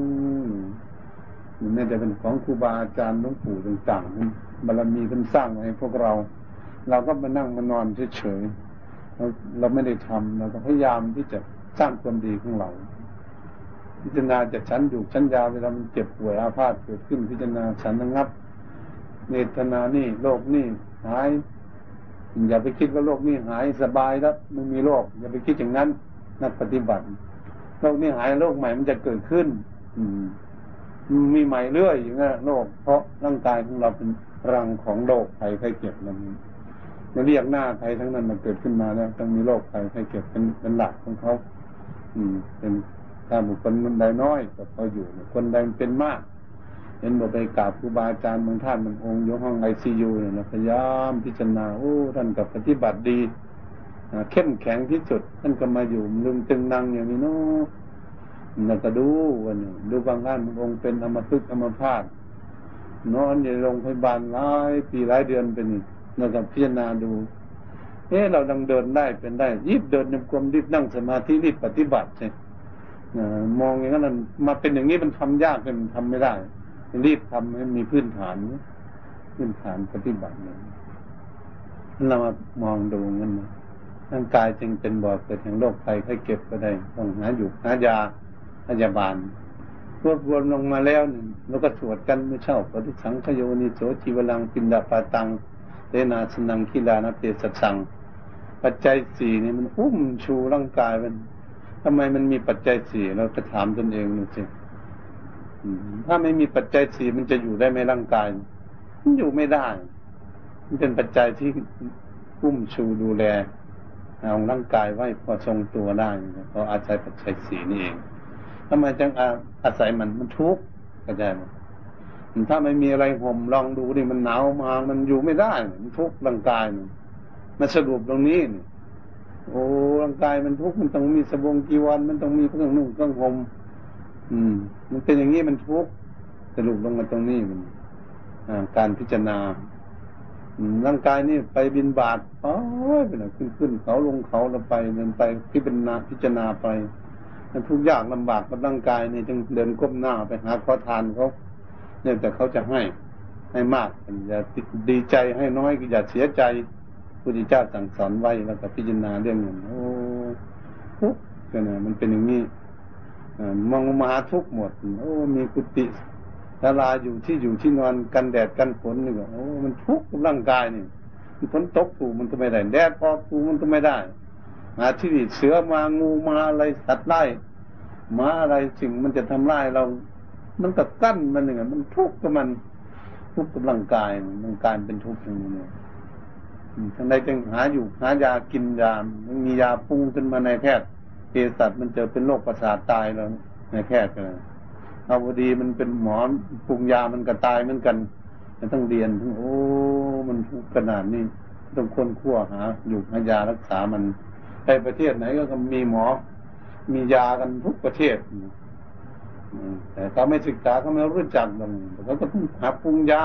มันไม่เป็นของครูบาอาจารย์หลวงปู่ต่างๆบารมีท่านสร้างให้พวกเรา เราก็มานั่งมานอนเฉยๆเราเราไม่ได้ทำเราก็พยายามที่จะสร้างความดีของเรา พิจารณาจะชั้นอยู่ชั้นยาวเวลามันเจ็บป่วยอาพาธเกิดขึ้นพิจารณาฉันระงับเนตนานี่โรคนี่หาย อย่าไปคิดว่าโรคนี่หายสบายแล้วไม่มีโรคอย่าไปคิดอย่างนั้น นักปฏิบัติโรคนี้หายโรคใหม่มันจะเกิดขึ้น อืม มีใหม่เรื่อยอย่างนี้โรคเพราะร่างกายของเราเป็นรังของโรคภัยไข้เจ็บนั้นมันเรียกหน้าใครทั้งนั้นมันเกิดขึ้นมาแล้วต้องมีโรคภัยไข้เจ็บเป็นเป็นหลักของเขาอืม เป็นถ้าบุคคลมันใดน้อยก็พออยู่คนใดเป็นมากเห็นบอกไปกราบครูบาอาจารย์บางท่านบางองค์ยกห้องไอซียูเนี่ยนะพยายามพิจารณาโอ้ท่านกับปฏิบัติดีเข้มแข็งที่สุด ท่านก็มาอยู่ลึงตึงนังอย่างนี้เนาะ แล้วก็ดูวันนี้ดูบางท่านองค์เป็นอมตะอมพาตนอนอยู่โรงพยาบาลหลายปีหลายเดือนเป็นนี่เราก็พิจารณาดูเฮ้เราดังเดินได้เป็นได้รีบเดินในความรีบนั่งสมาธิรีบปฏิบัติใช่มองอย่างนั้นมาเป็นอย่างนี้มันทำยากเป็นทำไม่ได้ รีบทำให้มีพื้นฐานพื้นฐานปฏิบัติเนี่ยเรามามองดูงั้นนะร่างกายจึงเป็นบ่อเกิดแห่งโรคภัยไข้เก็บก็ได้ต้องหาอยู่หายา พยาบาล รวบรวมลงมาแล้วนี่แล้วก็สวดกันไม่เช่าปฏิสังขโยนิโสจีวลังปินดาปาตังเดนาสนังคีลานาเปสัสัง ปัจจัยสี่นี่มันอุ้มชูร่างกายมันทำไมมันมีปัจจัยสี่เราจะถามตนเองดูสิถ้าไม่มีปัจจัยสี่มันจะอยู่ได้ไหมร่างกาย มันอยู่ไม่ได้ มันเป็นปัจจัยที่อุ้มชูดูแลเอาร่างกายไว้พอทรงตัวได้เพราะอาศัยปัจจัยสี่นี่เอง ทำไมจึงอาศัยมันมันทุกข์กระจายมันถ้าไม่มีอะไรห่มลองดูดิมันหนาวมา มันอยู่ไม่ได้ มันทุกข์ร่างกายมันมาสรุปตรงนี้นี่โอ้ร่างกายมันทุกข์มันต้องมีสบงกีวันมันต้องมีเครื่องนุ่งเครื่องห่มอืม มันเป็นอย่างนี้มันทุกข์สรุปลงมาตรงนี้มันการพิจารณาร่างกายนี่ไปบินบาทอ๋อไปไหนขึ้นขึ้นเขาลงเขาเราไปเดินไปพิจารณาพิจารณาไป มันทุกยางลำบากกับร่างกายนี่จึงเดินก้มหน้าไปหาขอทานเขาเนี่ยแต่เขาจะให้ให้มากอย่าดีใจให้น้อยก็อย่าเสียใจพุทธเจ้าสั่งสอนไว้แล้วก็พิจารณาเรื่องนี้โอ้กข์เนี่ยมันเป็นอย่างนี้มองมาทุกหมด โอ้ มีกุฏิศาลาอยู่ที่อยู่ที่นอนกันแดดกันฝนนี่ก็โอ้ มันทุกข์ร่างกายนี่ฝนตกถูมันก็ไม่ได้ แดดพอถูมันก็ไม่ได้ มาที่นี่เสือมางูมาอะไรสัตว์ไล่มาอะไรสิ่งมันจะทำร้ายเรา มันก็กั้นมันหนึ่งมันทุกข์กับมันทุกข์กับร่างกายมันกายเป็นทุกข์อย่างนี้ทั้งใดจึงหาอยู่หายากินยามันมียาปรุงขึ้นมาในแพทย์เภสัชมันเจอเป็นโรคประสาทตายแล้วในแพทย์กันเอาพอดีมันเป็นหมอปรุงยามันก็ตายเหมือนกัน มันต้องเรียนทั้งโอ้ มันทุกขนาดนี้ต้องค้นคว้าหา อยู่หายารักษามัน ไปประเทศไหนก็มีหมอ มียากันทุกประเทศแต่เขาไม่ศึกษาเขาไม่รู้จักมันเขาก็ต้องหาปรุงยา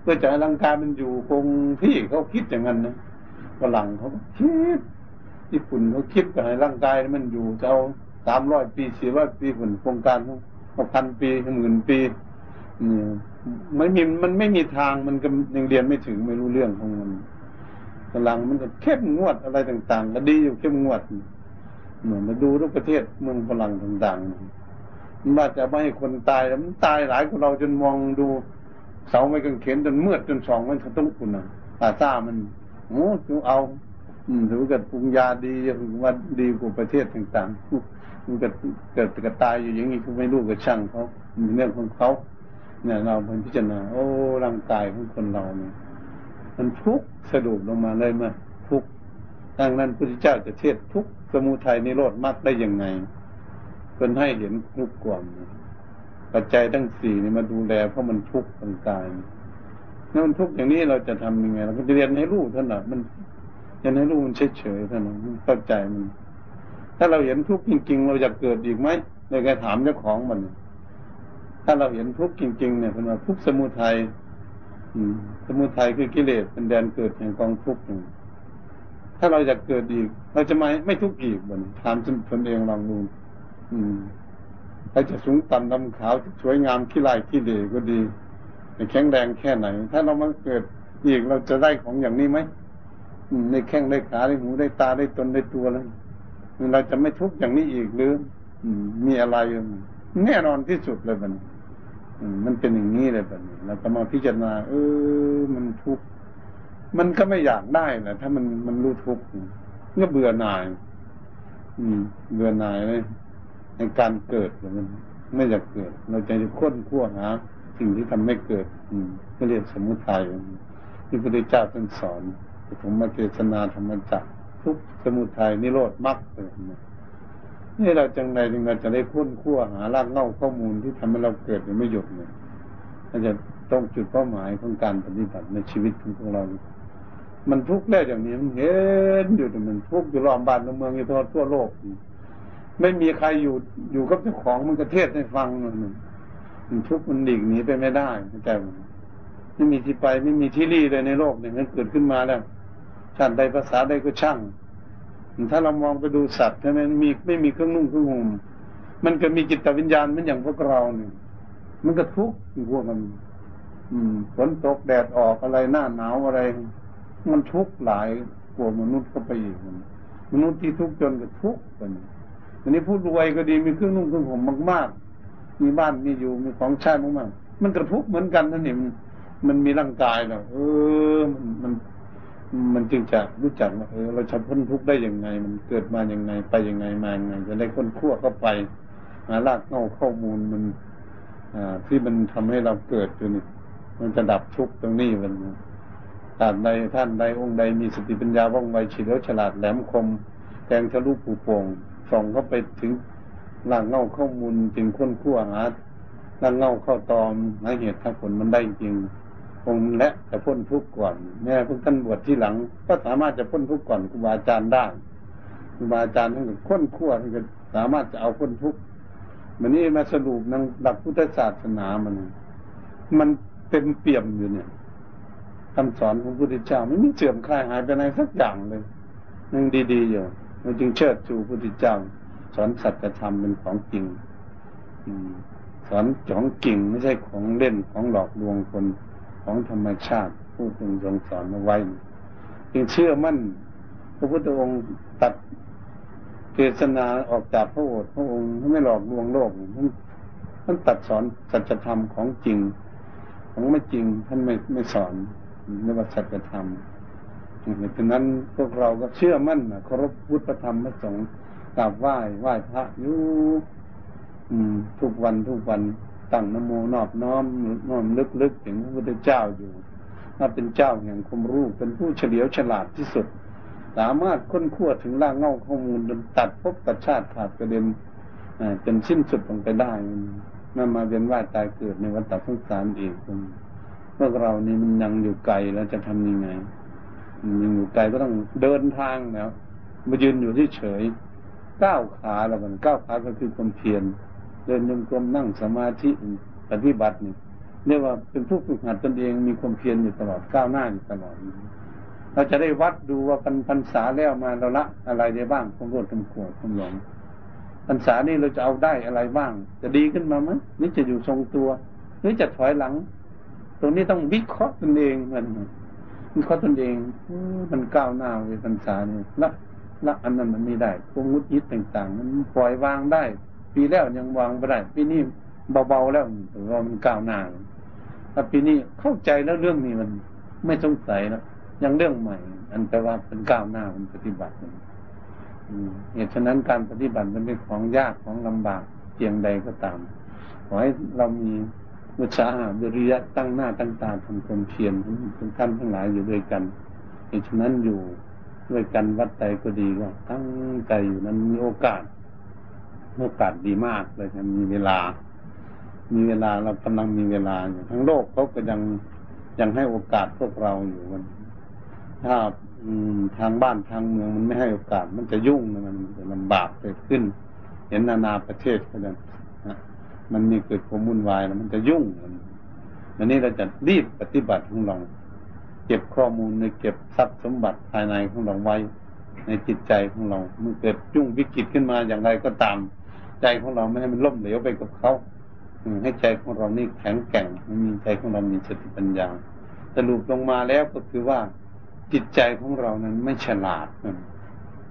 เพื่อจะให้ร่างกายมันอยู่คงที่เขาคิดอย่างนั้นนะฝรั่งเขาคิดญี่ปุ่นเขาคิดกับให้ร่างกายมันอยู่จะเอาสามร้อยปีสี่ร้อยปีผลโครงการเขาพันปีหมื่นปีไม่มีมันไม่มีทางมันก็ยังเรียนไม่ถึงไม่รู้เรื่องของมัน ฝรั่งมันก็เข้มงวดอะไรต่าง ๆ ก็ดีอยู่เข้มงวดเหมือนมาดูทุกประเทศเมืองฝรั่งต่างๆมันว่าจะไม่ให้คนตายแล้วมันตายหลายคนเราจนมองดู เสาไม่กังเขนจนมืดจนสองมันต้องคุณนะตาซ่ามันโอ้ดูเอา อืมถือกิดปรุงยาดีว่าดีกว่าประเทศต่างๆมันเกิดเกิดกระตายอยู่อย่างนี้เขาไม่รู้กับช่างเขาเรื่องของเขาเนี่ยเราเป็นพิจารณาโอ้ร่างกายของคนเราเนี่ย มันทุกสะดุดลงมาเลยมาทุกดังนั้นพระพุทธเจ้าจะเทศทุกสมุทัยในโลดมากได้ยังไงเป็นให้เห็นทุกข์ก่อนปัจจัยทั้งสี่นี่มาดูแลเพราะมันทุกข์ทางกายถ้ามันทุกข์อย่างนี้เราจะทำยังไงเราก็จะเรียนให้รู้ท่านน่ะมันเรียนให้รู้มันเฉยๆท่านน่ะมันเข้าใจมัน ถ้าเราเห็นทุกข์จริง ๆ เราอยากเกิดอีกไหมเลยแกถามเจ้าของมัน ถ้าเราเห็นทุกข์จริง ๆ เนี่ยเป็นว่าทุกข์สมุทัย สมุทัยคือกิเลสเป็นแดนเกิดแห่งกองทุกข์ถ้าเราอยากเกิดอีก เราจะไม่ไม่ทุกข์อีกบนถามตนเองลองดูอืมเราจะสูงต่ำดำขาวสวยงามขี้ลายขี้เดก็ดีแข็งแรงแค่ไหน ถ้าเรามาเกิดอีกเราจะได้ของอย่างนี้ไหมในแข้งได้ขาได้หูได้ตาได้ตนได้ตัวแล้วเราจะไม่ทุกข์อย่างนี้อีกหรือมีอะไรแน่นอนที่สุดเลยมัน มันเป็นอย่างนี้เลยแบบนี้เราก็มาพิจารณา เออ มันทุกข์มันก็ไม่อยากได้แหละถ้ามันมันรู้ทุกข์ก็เบื่อหน่าย อืม เบื่อหน่ายเลยในการเกิดมันไม่อยากเกิด เราจะค้นคั่วหาสิ่งที่ทำให้เกิด อืมก็เรียกสมุทัยที่พระพุทธเจ้าท่านสอนปฐมเทศนาธรรมจักทุกสมุทัยนิโรธมรรคเลย นี่เราจังไรจึงเราจะได้ค้นคั่วหารากเง่าข้อมูลที่ทำให้เราเกิดไม่หยุดเนี่ยเราจะต้องจุดเป้าหมายของการปฏิบัติในชีวิตของเรา มันทุกข์แล้วอย่างนี้มันเห็นอยู่แต่มันทุกข์อยู่รอบบ้านเมืองอยู่ทั่วทั่วโลก ไม่มีใครอยู่อยู่กับเจ้าของมันกระเทศให้ฟังมันมันทุกข์มันหลีกหนีไปไม่ได้เข้าใจไหมไม่มีที่ไปไม่มีที่รีเลยในโลกเนี่ยมันเกิดขึ้นมาแล้วชาติใดภาษาใดก็ช่าง ถ้าเรามองไปดูสัตว์ใช่ไหมมีไม่มีเครื่องนุ่งเครื่องห่มมันก็มีจิตวิญญาณมือนอย่างพวกเราเนี่ยมันก็ทุกข์พวกมัน อืมฝนตกแดดออกอะไรหน้าหนาวอะไร มันทุกข์หลายกว่ามนุษย์เข้าไปอีกมนมนุษย์ที่ทุกข์จนก็ทุกข์กันอันนี้พูดรวยก็ดีมีเครื่องนุ่งเครื่องห่มมากๆ มีบ้านมีอยู่มีของใช้มากๆมันกระทุกข์เหมือนกันนั่นเองมันมีร่างกายเนาะเออ มันมัน มันจึงจะรู้จักว่าเออเราจะพ้นทุกข์ได้ยังไง มันเกิดมาอย่างไง ไปยังไงมาอย่างไง จะได้ค้นคั่วเข้าไปหาลากเง่าข้อมูลมันอ่าที่มันทำให้เราเกิดอยู่นี่มันจะดับทุกข์ตรงนี้มันท่านใดท่านใดองค์ใดมีสติปัญญาว่องไวเฉลียวฉลาดแหลมคมแทงทะลุปูโป่งส่องเข้าไปถึงลากเง่าข้อมูลจึงค้นคั่วหาลากเง่าเข้าตอมหาเหตุทั้งผลมันได้จริง งและจะพ้นทุกข์ก่อนแม้พวกท่านบวชที่หลัง ก็สามารถจะพ้นทุกข์ก่อนครูบาอาจารย์ได้ครูบาอาจารย์ท่านก็ค้นคั่วท่านก็สามารถจะเอาพ้นทุกข์มันนี่มาสรุปนังหลักพุทธศาสนามัน มันเป็นเปี่ยมอยู่เนี่ยคำสอนของพระพุทธเจ้าไม่มีเสื่อมคลายหายไปไหนสักอย่างเลยยังดีๆอยู่เราจึงเชิดชูพระพุทธเจ้า สอนสัจธรรมเป็นของจริงสอนของจริงไม่ใช่ของเล่นของหลอกลวงคน ของธรรมชาติผู้ทรงทรงสอนเอาไว้จึงเชื่อมั่นพระพุทธองค์ตัดเทศนาออกจากพระโอษฐ์พระองค์ไม่หลอกลวงโลกท่านตัดสอนสัจธรรมของจริง ของไม่จริงท่านไม่ไม่สอนเรียกว่าสัจธรรมดังนั้นพวกเราก็เชื่อมั่นเคารพพุทธธรรมพระสงฆ์กราบไหว้ไหว้พระอยู่ทุกวันทุกวัน ตั้งนโมนอบน้อมน้อมลึกๆถึงพระพุทธเจ้าอยู่ถ้าเป็นเจ้าแห่งความรู้เป็นผู้เฉลียวฉลาดที่สุด สามารถค้นคว้าถึงล่างเงาข้อมูลจนตัดพบตัดชาติขาดกระเด็นจนสิ้นสุดลงไปได้นั่นมาเวียนว่ายตายเกิดในวัฏสงสารเองพวกเรานี่มันยังอยู่ไกลแล้วจะทำยังไงยังอยู่ไกลก็ต้องเดินทางแล้วมายืนอยู่ที่เฉยก้าวขาแล้วมันก้าวขาก็คือความเพียร เดินยมกลมนั่งสมาธิปฏิบัตินี่เรียกว่าเป็นผู้ฝึกหัดตนเองมีความเพียรอยู่ตลอดก้าวหน้าอยู่ตลอดเราจะได้วัดดูว่าพันพรรษาแล้วมาเราละอะไรได้บ้างความโกรธความโกรธความหลงพรรษานี้เราจะเอาได้อะไรบ้าง จะดีขึ้นมาไหมนี่จะอยู่ทรงตัวหรือจะถอยหลัง ตรงนี้ต้องวิเคราะห์ตนเองมันวิเคราะห์ตนเองมันก้าวหน้าในพรรษานี่ละละอันนั้นมันไม่ได้พวกมุดยิดต่างๆ มันปล่อยวางได้ ปีแล้วยังวางไม่ได้ปีนี้เบาๆแล้วว่ามันก้าวหน้าถ้าปีนี้เข้าใจแล้วเรื่องนี้มันไม่สงสัยแล้วยังเรื่องใหม่ อันแปลว่าเป็นก้าวหน้ามันปฏิบัติเหตุฉะนั้นการปฏิบัติมันเป็นของยากของลำบากเพียงใดก็ตามขอให้เรามีมุชาหาวิริยะตั้งหน้าตั้งตาทำความเพียรทุกท่านทั้งหลายอยู่ด้วยกันเหตุฉะนั้นอยู่ด้วยกันวัดใจก็ดีก็ตั้งใจอยู่นั้นมีโอกาส โอกาสดีมากเลยมีเวลา มีเวลาเรากำลังมีเวลาอยู่ทั้งโลกเขาก็ยังยังให้โอกาสพวกเราอยู่มัน ถ้าทางบ้านทางเมืองมันไม่ให้โอกาส มันจะยุ่งมันจะลำบากเกิดขึ้น เห็นนานาประเทศก็ได้มันมีเกิดความวุ่นวายแล้วมันจะยุ่งอันนี้เราจะรีบปฏิบัติของเราเก็บข้อมูลในเก็บทรัพย์สมบัติภายในของเราไว้ ในจิตใจของเรา เมื่อเกิดยุ่งวิกฤตขึ้นมาอย่างไรก็ตาม ใจของเราไม่ให้มันล่มเหลวไปกับเขาให้ใจของเรานี่แข็งแกร่งมีใจของเรามีสติปัญญาสรุปลงมาแล้วก็คือว่าจิตใจของเรานั้นไม่ฉลาด มัน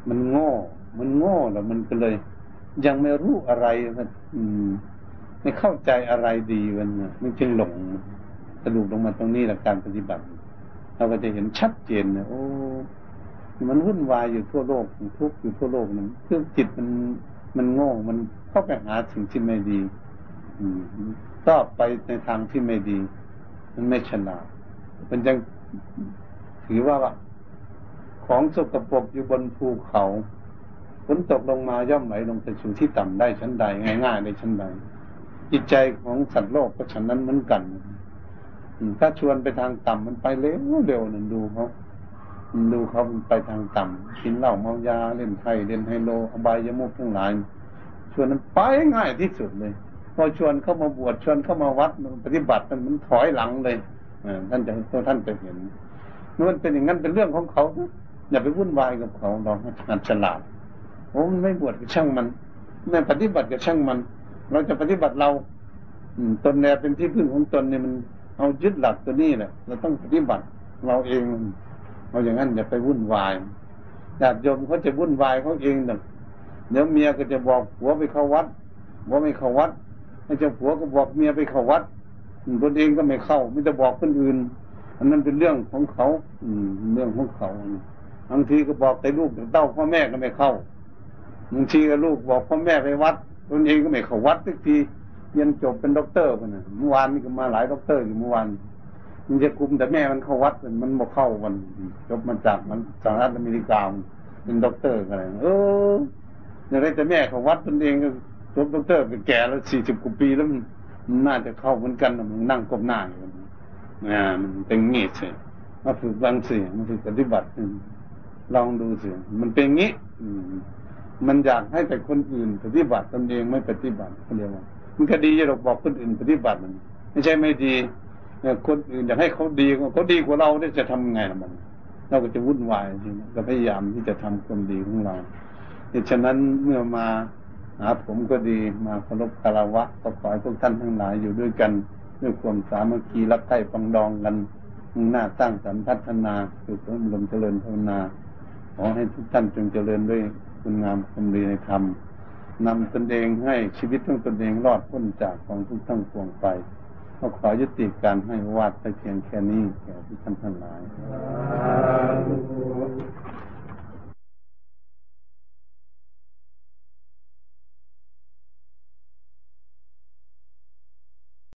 มันโง่ มันโง่แล้วมันก็เลย ยังไม่รู้อะไรมันไม่เข้าใจอะไรดีมันมันจึงหลงสรุปลงมาตรงนี้แหละการปฏิบัติ เราก็จะเห็นชัดเจนนะโอ้ มันวุ่นวายอยู่ทั่วโลกทุกอยู่ทั่วโลกนั้นคือจิตมัน มันโง่ มันเข้าไปหาสิ่งที่ไม่ดี อืมชอบไปในทางที่ไม่ดี มันไม่ฉลาด มันยังถือว่าของสกปรกอยู่บนภูเขาฝนตกลงมาย่อมไหลลงไปสู่ที่ต่ำได้ชั้นใด ง่ายๆในชั้นใด จิตใจของสัตว์โลกก็ฉันนั้นเหมือนกัน ถ้าชวนไปทางต่ำมันไปเร็วเร็วนั่นดูเขา ดูเขาไปทางต่ำกินเหล้าเมายาเล่นไพ่เล่นไฮโลอบายยมุกทั้งหลายชวนนั้นไปง่ายที่สุดเลยพอชวนเข้ามาบวชชวนเข้ามาวัดปฏิบัติมันมันถอยหลังเลยท่านจะท่านจะเห็นมันเป็นอย่างนั้นเป็นเรื่องของเขาอย่าไปวุ่นวายกับเขาเราหัดฉลาดโอ้มันไม่บวชก็ช่างมันไม่ปฏิบัติก็ช่างมัน เราจะปฏิบัติเราตนแนเป็นที่พึ่งของตนเนี่ยมันเอายึดหลักตัวนี้แหละเราต้องปฏิบัติเราเอง เอาอย่างนั้นอย่าไปวุ่นวายญาติโยมเขาจะวุ่นวายเขาเองหนึ่งเดี๋ยวเมียก็จะบอกผัวไปเข้าวัดว่าไม่เข้าวัดให้เจ้าผัวก็บอกเมียไปเข้าวัดตนเองก็ไม่เข้าไม่จะบอกคนอื่น อันนั้นเป็นเรื่องของเขา อืม เรื่องของเขาบางทีก็บอกแต่ลูกแต่เต้าพ่อแม่ก็ไม่เข้าบางทีก็ลูกบอกพ่อแม่ไปวัดตนเองก็ไม่เข้าวัดสักทีเรียนจบเป็นด็อกเตอร์ไปนะเมื่อวานนี่ก็มาหลายด็อกเตอร์อยู่เมื่อวาน มันจะคุมแต่แม่มันเข้าวัดมันบอกเข้ามันจบมาจากมันสหรัฐอเมริกาเป็นด็อกเตอร์อะไรเอออย่างไรแต่แม่เขาวัดตนเองก็จบด็อกเตอร์เป็นแก่แล้วสี่สิบกว่าปีแล้วมันน่าจะเข้าเหมือนกันมันนั่งก้มหน้าอยู่อ่ามันเป็นงี้ใช่มาฝึกบางสิ่งมาฝึกปฏิบัติลองดูสิมันเป็นงี้มันอยากให้แต่คนอื่น ปฏิบัติตนเองไม่ปฏิบัติเขาเรียกว่ามันก็ดีจะบอกคนอื่นปฏิบัติมันไม่ใช่ไม่ดี คนอื่นอยากให้เขาดีเขาดีกว่าเราได้จะทำไงล่ะมัน เราก็จะวุ่นวายจริงก็พยายามที่จะทำความดีของเราดังฉะนั้นเมื่อมาหาผมก็ดีมาเคารพคารวะก็ขอให้พวกท่านทั้งหลายอยู่ด้วยกันด้วยความสามัคคีรักใคร่ปังดองกันหน้าสร้งสรรพัฒนาสุขลมเจริญภาวนาขอให้ทุกท่านจงเจริญด้วยคุณงามความดีในธรรมนำตนเองให้ชีวิตของตนเองรอดพ้นจากของทุกทั้งปวงไป ก็ขอยุติการให้วาดไปเพียงแค่นี้แก่ที่ท่านทั้งหลาย